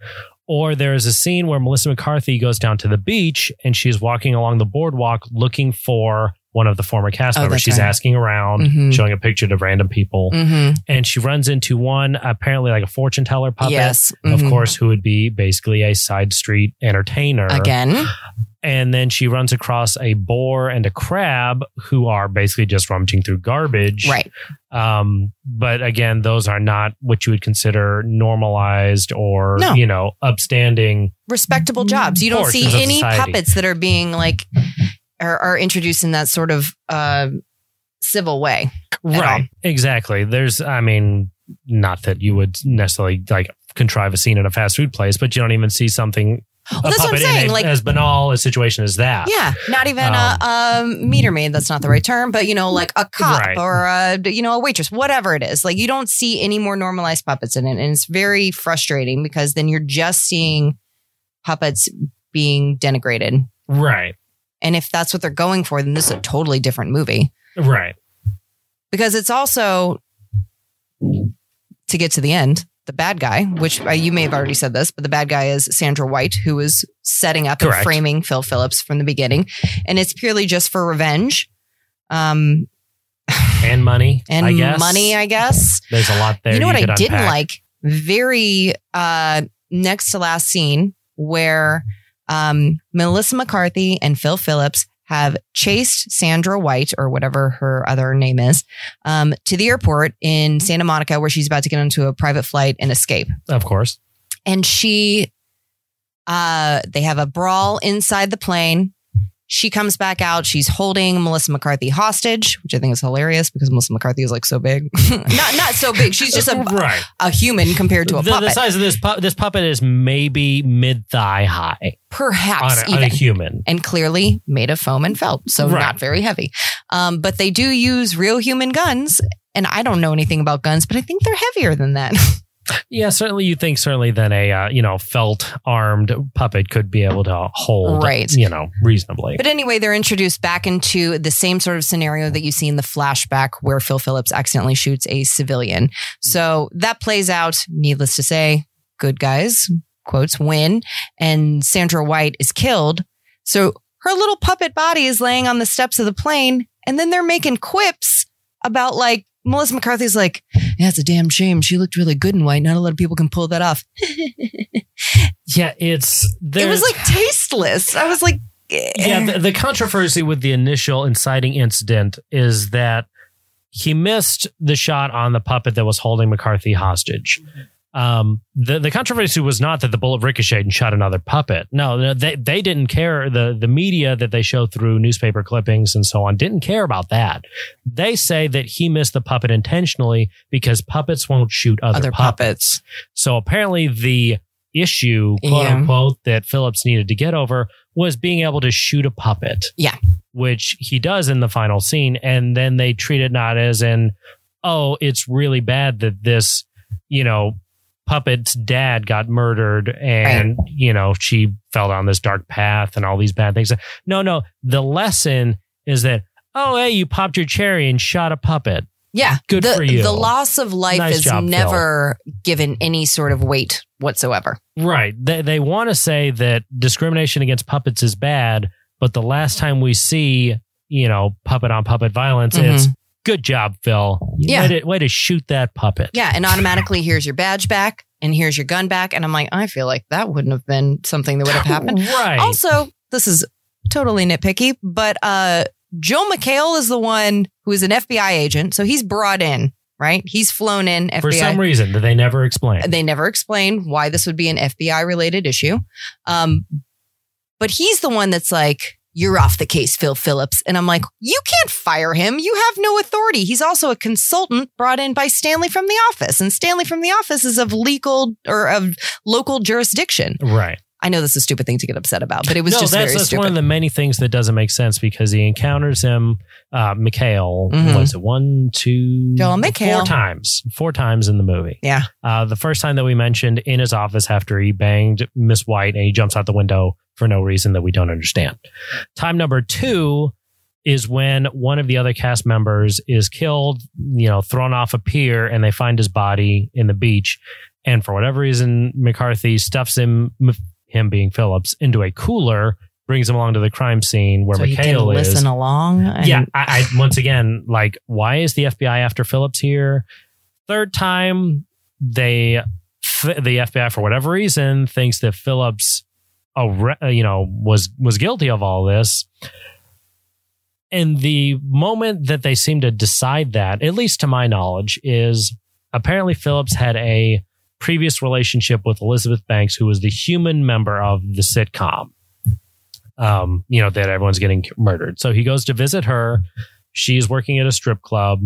or there's a scene where Melissa McCarthy goes down to the beach and she's walking along the boardwalk looking for one of the former cast Oh, members. She's right. asking around, Mhm. showing a picture to random people, Mm-hmm. and she runs into one apparently like a fortune teller puppet. Yes. Of Mhm. course, who would be basically a side street entertainer. Again. And then she runs across a boar and a crab who are basically just rummaging through garbage. Right. Um, but again, those are not what you would consider normalized or No. you know upstanding. Respectable jobs. You don't see any society. puppets that are being like are, are introduced in that sort of uh, civil way. Right. Exactly. There's. I mean, not that you would necessarily like contrive a scene in a fast food place, but you don't even see something. Well, a that's what I'm saying. a- Like as banal a situation as that. Yeah, not even Um, a um, meter maid. That's not the right term, but you know, like a cop Right. or a you know a waitress, whatever it is. Like you don't see any more normalized puppets in it, and it's very frustrating because then you're just seeing puppets being denigrated. Right. And if that's what they're going for, then this is a totally different movie Right. because it's also to get to the end. The bad guy, which uh, you may have already said this, but the bad guy is Sandra White, who is setting up Correct. and framing Phil Phillips from the beginning, and it's purely just for revenge. Um, And money. and I guess. money, I guess. There's a lot there. you know what I didn't like? Very uh, next to last scene where um, Melissa McCarthy and Phil Phillips have chased Sandra White or whatever her other name is um, to the airport in Santa Monica, where she's about to get onto a private flight and escape. Of course. And she, uh, they have a brawl inside the plane. She comes back out. She's holding Melissa McCarthy hostage, which I think is hilarious because Melissa McCarthy is like so big. not not so big. She's just a, right. a human compared to a the, puppet. the size of this pu- this puppet is maybe mid thigh high on Perhaps a, on even. a human. and clearly made of foam and felt, so Right. not very heavy. Um, but they do use real human guns, and I don't know anything about guns, but I think they're heavier than that. Yeah, certainly. You think certainly then a uh, you know felt armed puppet could be able to hold Right. You know reasonably. But anyway, they're introduced back into the same sort of scenario that you see in the flashback where Phil Phillips accidentally shoots a civilian. So that plays out, needless to say, good guys, quotes, win, and Sandra White is killed. So her little puppet body is laying on the steps of the plane, and then they're making quips about like, Melissa McCarthy's like, yeah, it's a damn shame. She looked really good in white. Not a lot of people can pull that off. yeah, it's it was like tasteless. I was like, eh. yeah. The, the controversy with the initial inciting incident is that he missed the shot on the puppet that was holding McCarthy hostage. Um, the the controversy was not that the bullet ricocheted and shot another puppet. No, they they didn't care. The the media that they show through newspaper clippings and so on didn't care about that. They say that he missed the puppet intentionally because puppets won't shoot other, other puppets. puppets. So apparently the issue, quote Yeah. unquote, that Phillips needed to get over was being able to shoot a puppet. Yeah. Which he does in the final scene. And then they treat it not as in, oh, it's really bad that this, you know, puppet's dad got murdered and, you know, she fell down this dark path and all these bad things. No, no. The lesson is that, oh, hey, you popped your cherry and shot a puppet. Yeah. Good the, for you. The loss of life Nice is job, Phil. never given any sort of weight whatsoever. Right. They, they want to say that discrimination against puppets is bad, but the last time we see, you know, puppet on puppet violence, Mhm. it's good job, Phil. Yeah. Way to, way to shoot that puppet. Yeah. And automatically, here's your badge back and here's your gun back. And I'm like, I feel like that wouldn't have been something that would have happened. Right. Also, this is totally nitpicky, but uh, Joe McHale is the one who is an FBI agent. So he's brought in, right? He's flown in FBI. For some reason that they never explain. They never explain why this would be an FBI related issue. Um, but he's the one that's like, you're off the case, Phil Phillips. And I'm like, you can't fire him. You have no authority. He's also a consultant brought in by Stanley from the office. And Stanley from the office is of legal or of local jurisdiction. Right. I know this is a stupid thing to get upset about, but it was no, just that's, that's one of the many things that doesn't make sense because he encounters him, uh, McHale, Mhm. what's it, one, two, Joel McHale. four times, four times in the movie. yeah. Uh, the first time that we mentioned in his office after he banged Miss White and he jumps out the window for no reason that we don't understand. Time number two is when one of the other cast members is killed, you know, thrown off a pier and they find his body in the beach. And for whatever reason, McCarthy stuffs him, him being Phillips, into a cooler, brings him along to the crime scene where so McHale is. listen along. and- Yeah, I, I once again like why is the FBI after Phillips here? Third time they the FBI for whatever reason thinks that Phillips uh, you know, was was guilty of all this. And the moment that they seem to decide that, at least to my knowledge, is apparently Phillips had a previous relationship with Elizabeth Banks, who was the human member of the sitcom. Um, you know, that everyone's getting murdered. So he goes to visit her. She's working at a strip club,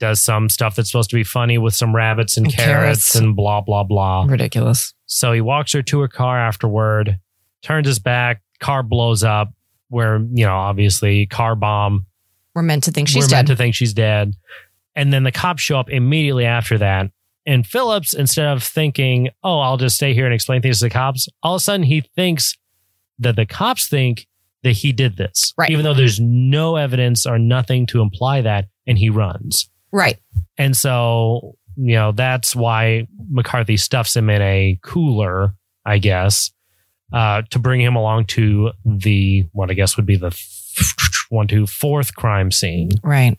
does some stuff that's supposed to be funny with some rabbits and, And carrots, carrots. and blah, blah, blah. Ridiculous. So he walks her to her car afterward, turns his back, car blows up, where, you know, obviously car bomb. We're meant to think she's We're dead. meant to think she's dead. And then the cops show up immediately after that. And Phillips, instead of thinking, oh, I'll just stay here and explain things to the cops, all of a sudden he thinks that the cops think that he did this. Right. Even though there's no evidence or nothing to imply that. And he runs. Right. And so, you know, that's why McCarthy stuffs him in a cooler, I guess, uh, to bring him along to the, what I guess would be the one, two, fourth crime scene. Right.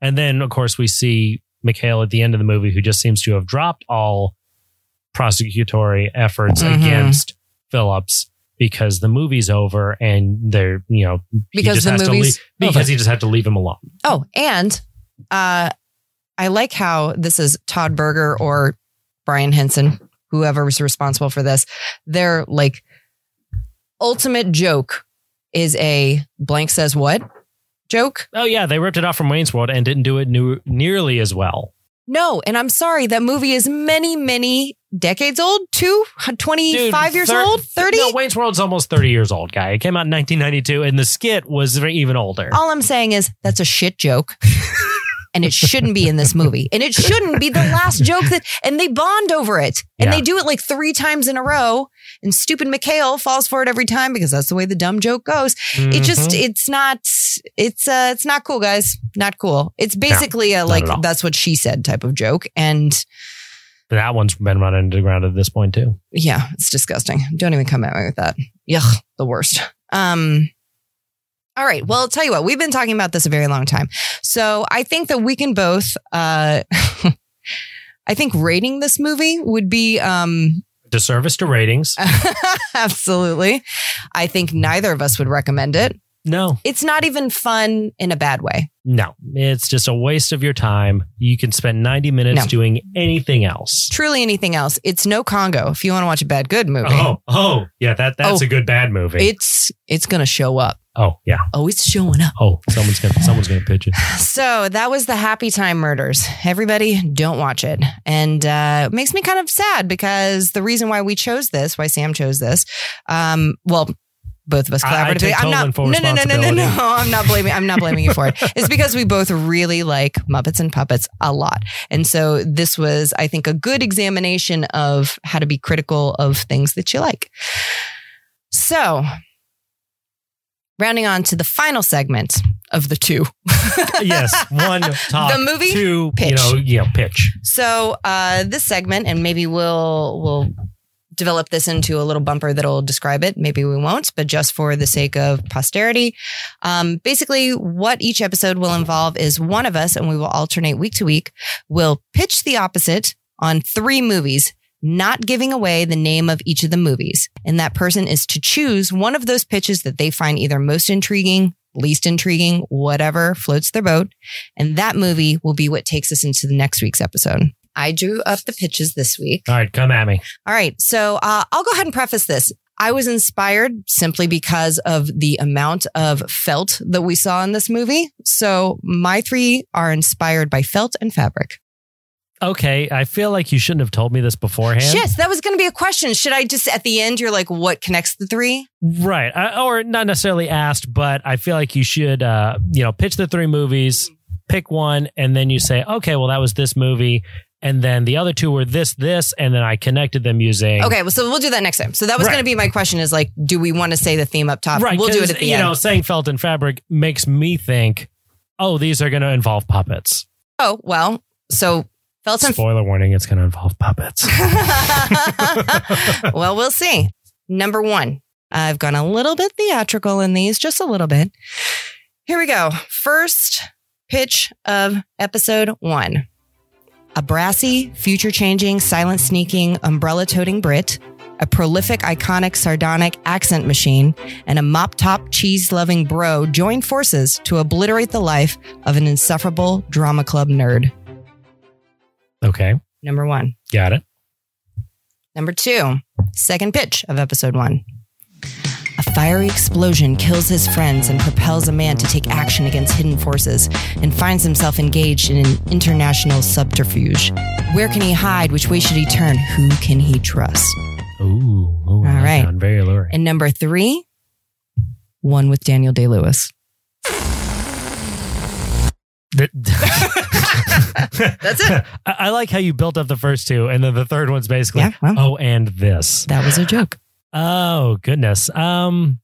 And then, of course, we see McHale at the end of the movie who just seems to have dropped all prosecutory efforts Mhm. against Phillips because the movie's over and they're, you know, he Because just the has to movie's leave, because he just had to leave him alone. Oh, and uh, I like how this is Todd Berger or Brian Henson, whoever was responsible for this. Their like ultimate joke is a blank says what joke. Oh, yeah. They ripped it off from Wayne's World and didn't do it new, nearly as well. No, and I'm sorry, that movie is many, many decades old. Two, 25 Dude, years thir- old, 30. No, Wayne's World's almost 30 years old, guy. It came out in 1992, and the skit was even older. All I'm saying is that's a shit joke. and it shouldn't be in this movie. And it shouldn't be the last joke that and they bond over it. And Yeah. they do it like three times in a row. And stupid McHale falls for it every time because that's the way the dumb joke goes. It just Mhm. it's not it's uh it's not cool, guys. Not cool. It's basically a like that's what she said type of joke. And that one's been running into the ground at this point, too. yeah, it's disgusting. Don't even come at me with that. Yuck, the worst. Um all right. Well, I'll tell you what, we've been talking about this a very long time. So I think that we can both uh I think rating this movie would be um Disservice to ratings. absolutely. I think neither of us would recommend it. No, It's not even fun in a bad way. no. It's just a waste of your time. You can spend 90 minutes No. doing anything else. Truly anything else. It's no Congo. If you want to watch a bad good movie, Oh, oh, yeah, that that's Oh. a good bad movie. it's it's gonna show up. Oh, yeah. Oh, it's showing up. Oh, someone's gonna someone's gonna pitch it. So that was the Happy Time Murders. Everybody, don't watch it. And uh, it makes me kind of sad because the reason why we chose this, why Sam chose this, um, well, both of us I- I collaboratively. take I'm not. No, no, no, no, no, no. I'm not blaming. I'm not blaming you for it. It's because we both really like Muppets and Puppets a lot, and so this was, I think, a good examination of how to be critical of things that you like. So, rounding on to the final segment of the two. yes, one talk, The movie, two, pitch. you know, you know, pitch. So uh, this segment, and maybe we'll we'll develop this into a little bumper that'll describe it. Maybe we won't, but just for the sake of posterity, um, basically, what each episode will involve is one of us, and we will alternate week to week. Will pitch the opposite on three movies. Not giving away the name of each of the movies. And that person is to choose one of those pitches that they find either most intriguing, least intriguing, whatever floats their boat. And that movie will be what takes us into the next week's episode. I drew up the pitches this week. All right, come at me. All right. So uh, I'll go ahead and preface this. I was inspired simply because of the amount of felt that we saw in this movie. So my three are inspired by felt and fabric. Okay, I feel like you shouldn't have told me this beforehand. Yes, that was going to be a question. Should I just at the end, you're like, what connects the three? Right. I, or not necessarily asked, but I feel like you should, uh, you know, pitch the three movies, pick one, and then you say, okay, well, that was this movie. And then the other two were this, this, and then I connected them using. Okay, well, so we'll do that next time. So that was Right. going to be my question: is like, do we want to say the theme up top? Right. we'll do it at the you end. You know, saying felt and fabric makes me think, oh, these are going to involve puppets. oh well, so Spoiler warning, it's going to involve puppets. well, we'll see. Number one, I've gone a little bit theatrical in these, just a little bit. Here we go. First pitch of episode one. A brassy, future changing, silent sneaking, umbrella toting Brit a prolific, iconic, sardonic accent machine, and a mop top, cheese loving bro join forces to obliterate the life of an insufferable drama club nerd. Okay. Number one. Got it. Number two, second pitch of episode one. A fiery explosion kills his friends and propels a man to take action against hidden forces and finds himself engaged in an international subterfuge. Where can he hide? Which way should he turn? Who can he trust? Ooh. ooh All right. sound Very alluring. And number three, one with Daniel Day Lewis. That's it. I, I like how you built up the first two, and then the third one's basically, Yeah, well. oh, and this. That was a joke. Oh goodness. Um,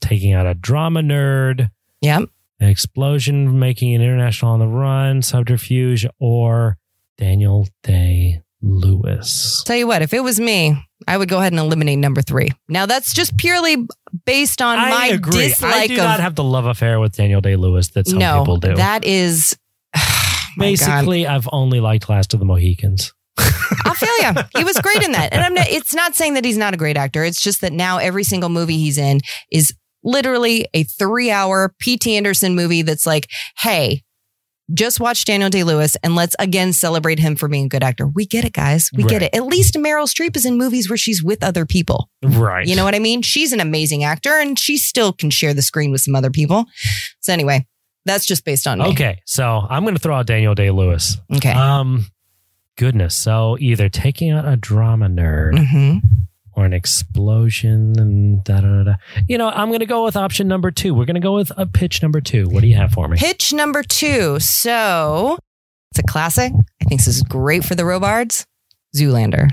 taking out a drama nerd, Yep. an explosion, making an international on the run, subterfuge, or Daniel Day Lewis. Tell you what, if it was me, I would go ahead and eliminate number three. Now that's just purely based on I my agree. dislike I do of not have the love affair with Daniel Day Lewis that some no. people do. That is my God. Basically, I've only liked Last of the Mohicans. I'll feel you. He was great in that. And I'm not, it's not saying that he's not a great actor. It's just that now every single movie he's in is literally a three hour P.T. Anderson movie that's like, hey, just watch Daniel Day Lewis and let's again celebrate him for being a good actor. We get it, guys. We get it. At least Meryl Streep is in movies where she's with other people. Right. You know what I mean? She's an amazing actor and she still can share the screen with some other people. So, anyway, that's just based on me. Okay, so I'm going to throw out Daniel Day Lewis. Okay. Um, goodness. So either taking out a drama nerd hmm or an explosion and da da da. da. You know, I'm going to go with option number two. We're going to go with a pitch number two. What do you have for me? Pitch number two. So it's a classic. I think this is great for the Robards. Zoolander.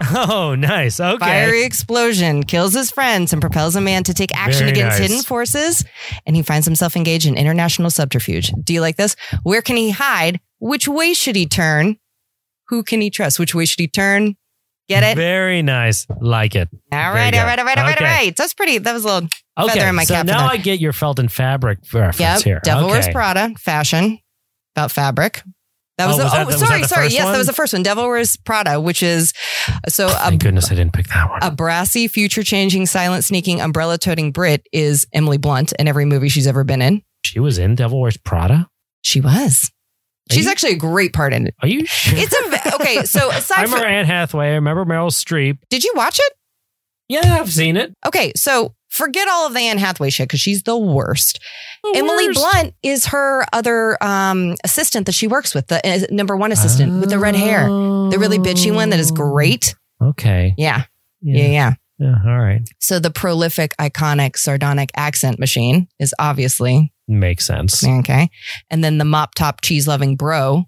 Oh, nice. Okay. Fiery explosion kills his friends and propels a man to take action Very against nice. hidden forces, and he finds himself engaged in international subterfuge. Do you like this? Where can he hide? Which way should he turn? Who can he trust? Which way should he turn? Get it? Very nice. Like it. All right, all right, all right, all right, all Okay. right. That's pretty. That was a little Okay. feather in my so cap. now. I get your felt and fabric reference Yep. here. Devil Wears. Prada, fashion, about fabric. That was, Oh, the, was oh, that sorry, that the sorry. first Yes, one? that was the first one. Devil Wears Prada, which is so oh, a, Thank goodness I didn't pick that one. a brassy, future changing, silent sneaking, umbrella toting Brit is Emily Blunt in every movie she's ever been in. she was in Devil Wears Prada. She was. Are She's you- actually a great part in it. Are you sure? It's a okay. So I remember from, Anne Hathaway. I remember Meryl Streep. did you watch it? Yeah, I've seen it. Okay, so forget all of the Anne Hathaway shit because she's the worst. Emily Blunt is her other um, assistant that she works with, the uh, number one assistant with the red hair, the really bitchy one that is great. Okay. Yeah, yeah, yeah. Yeah, all right. So the prolific, iconic, sardonic accent machine is obviously Makes sense. okay, and then the mop top cheese loving bro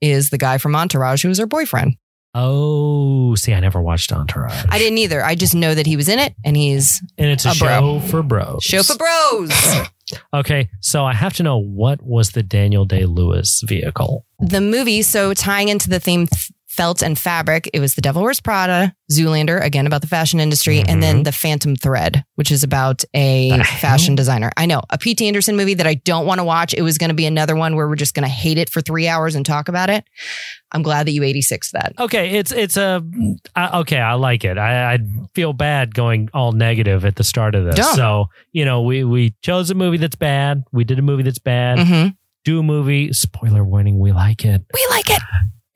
is the guy from Entourage who was her boyfriend. Oh, see, I never watched Entourage. I didn't either. I just know that he was in it, and he's and it's a, a show bro. for bros. show for bros. Okay, so I have to know what was the Daniel Day Lewis vehicle? the movie, so tying into the theme f- felt and fabric, it was The Devil Wears Prada, Zoolander, again about the fashion industry, and then The Phantom Thread, which is about a The fashion designer. I know, a P.T. Anderson movie that I don't want to watch. It was going to be another one where we're just going to hate it for three hours and talk about it. I'm glad that you 86 that. Okay, it's it's a I okay. I like it. I, I feel bad going all negative at the start of this. Don't. So you know, we we chose a movie that's bad. We did a movie that's bad. hmm Do a movie. Spoiler warning. We like it, We like it.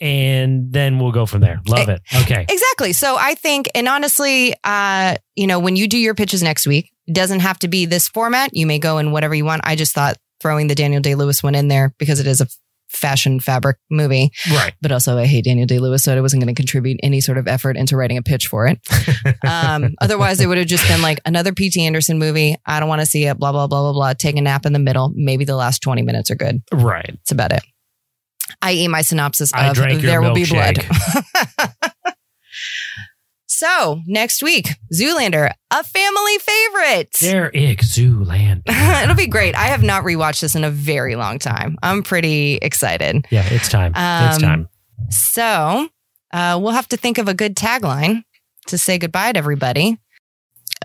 And then we'll go from there. Love it. Okay. Exactly. So I think, and honestly, uh, you know, when you do your pitches next week, it doesn't have to be this format. You may go in whatever you want. I just thought throwing the Daniel Day Lewis one in there because it is a fashion fabric movie, Right. but also I hate Daniel Day Lewis, so I wasn't going to contribute any sort of effort into writing a pitch for it. Um, otherwise, it would have just been like another P.T. Anderson movie. I don't want to see it. Blah blah blah blah blah. Take a nap in the middle. Maybe the last twenty minutes are good. Right. That's about it. I.e., my synopsis I of drank your There Will Be Blood. milkshake. so, next week, Zoolander, a family favorite. There is Zoolander. It'll be great. I have not rewatched this in a very long time. I'm pretty excited. Yeah, it's time. it's Um, time. So, uh, we'll have to think of a good tagline to say goodbye to everybody.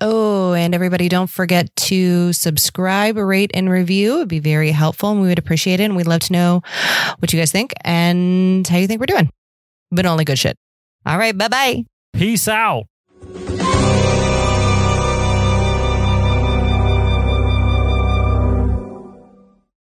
Oh, and everybody, don't forget to subscribe, rate, and review. It'd be very helpful, and we would appreciate it. And we'd love to know what you guys think and how you think we're doing. but only good shit. All right. Bye bye. Peace out.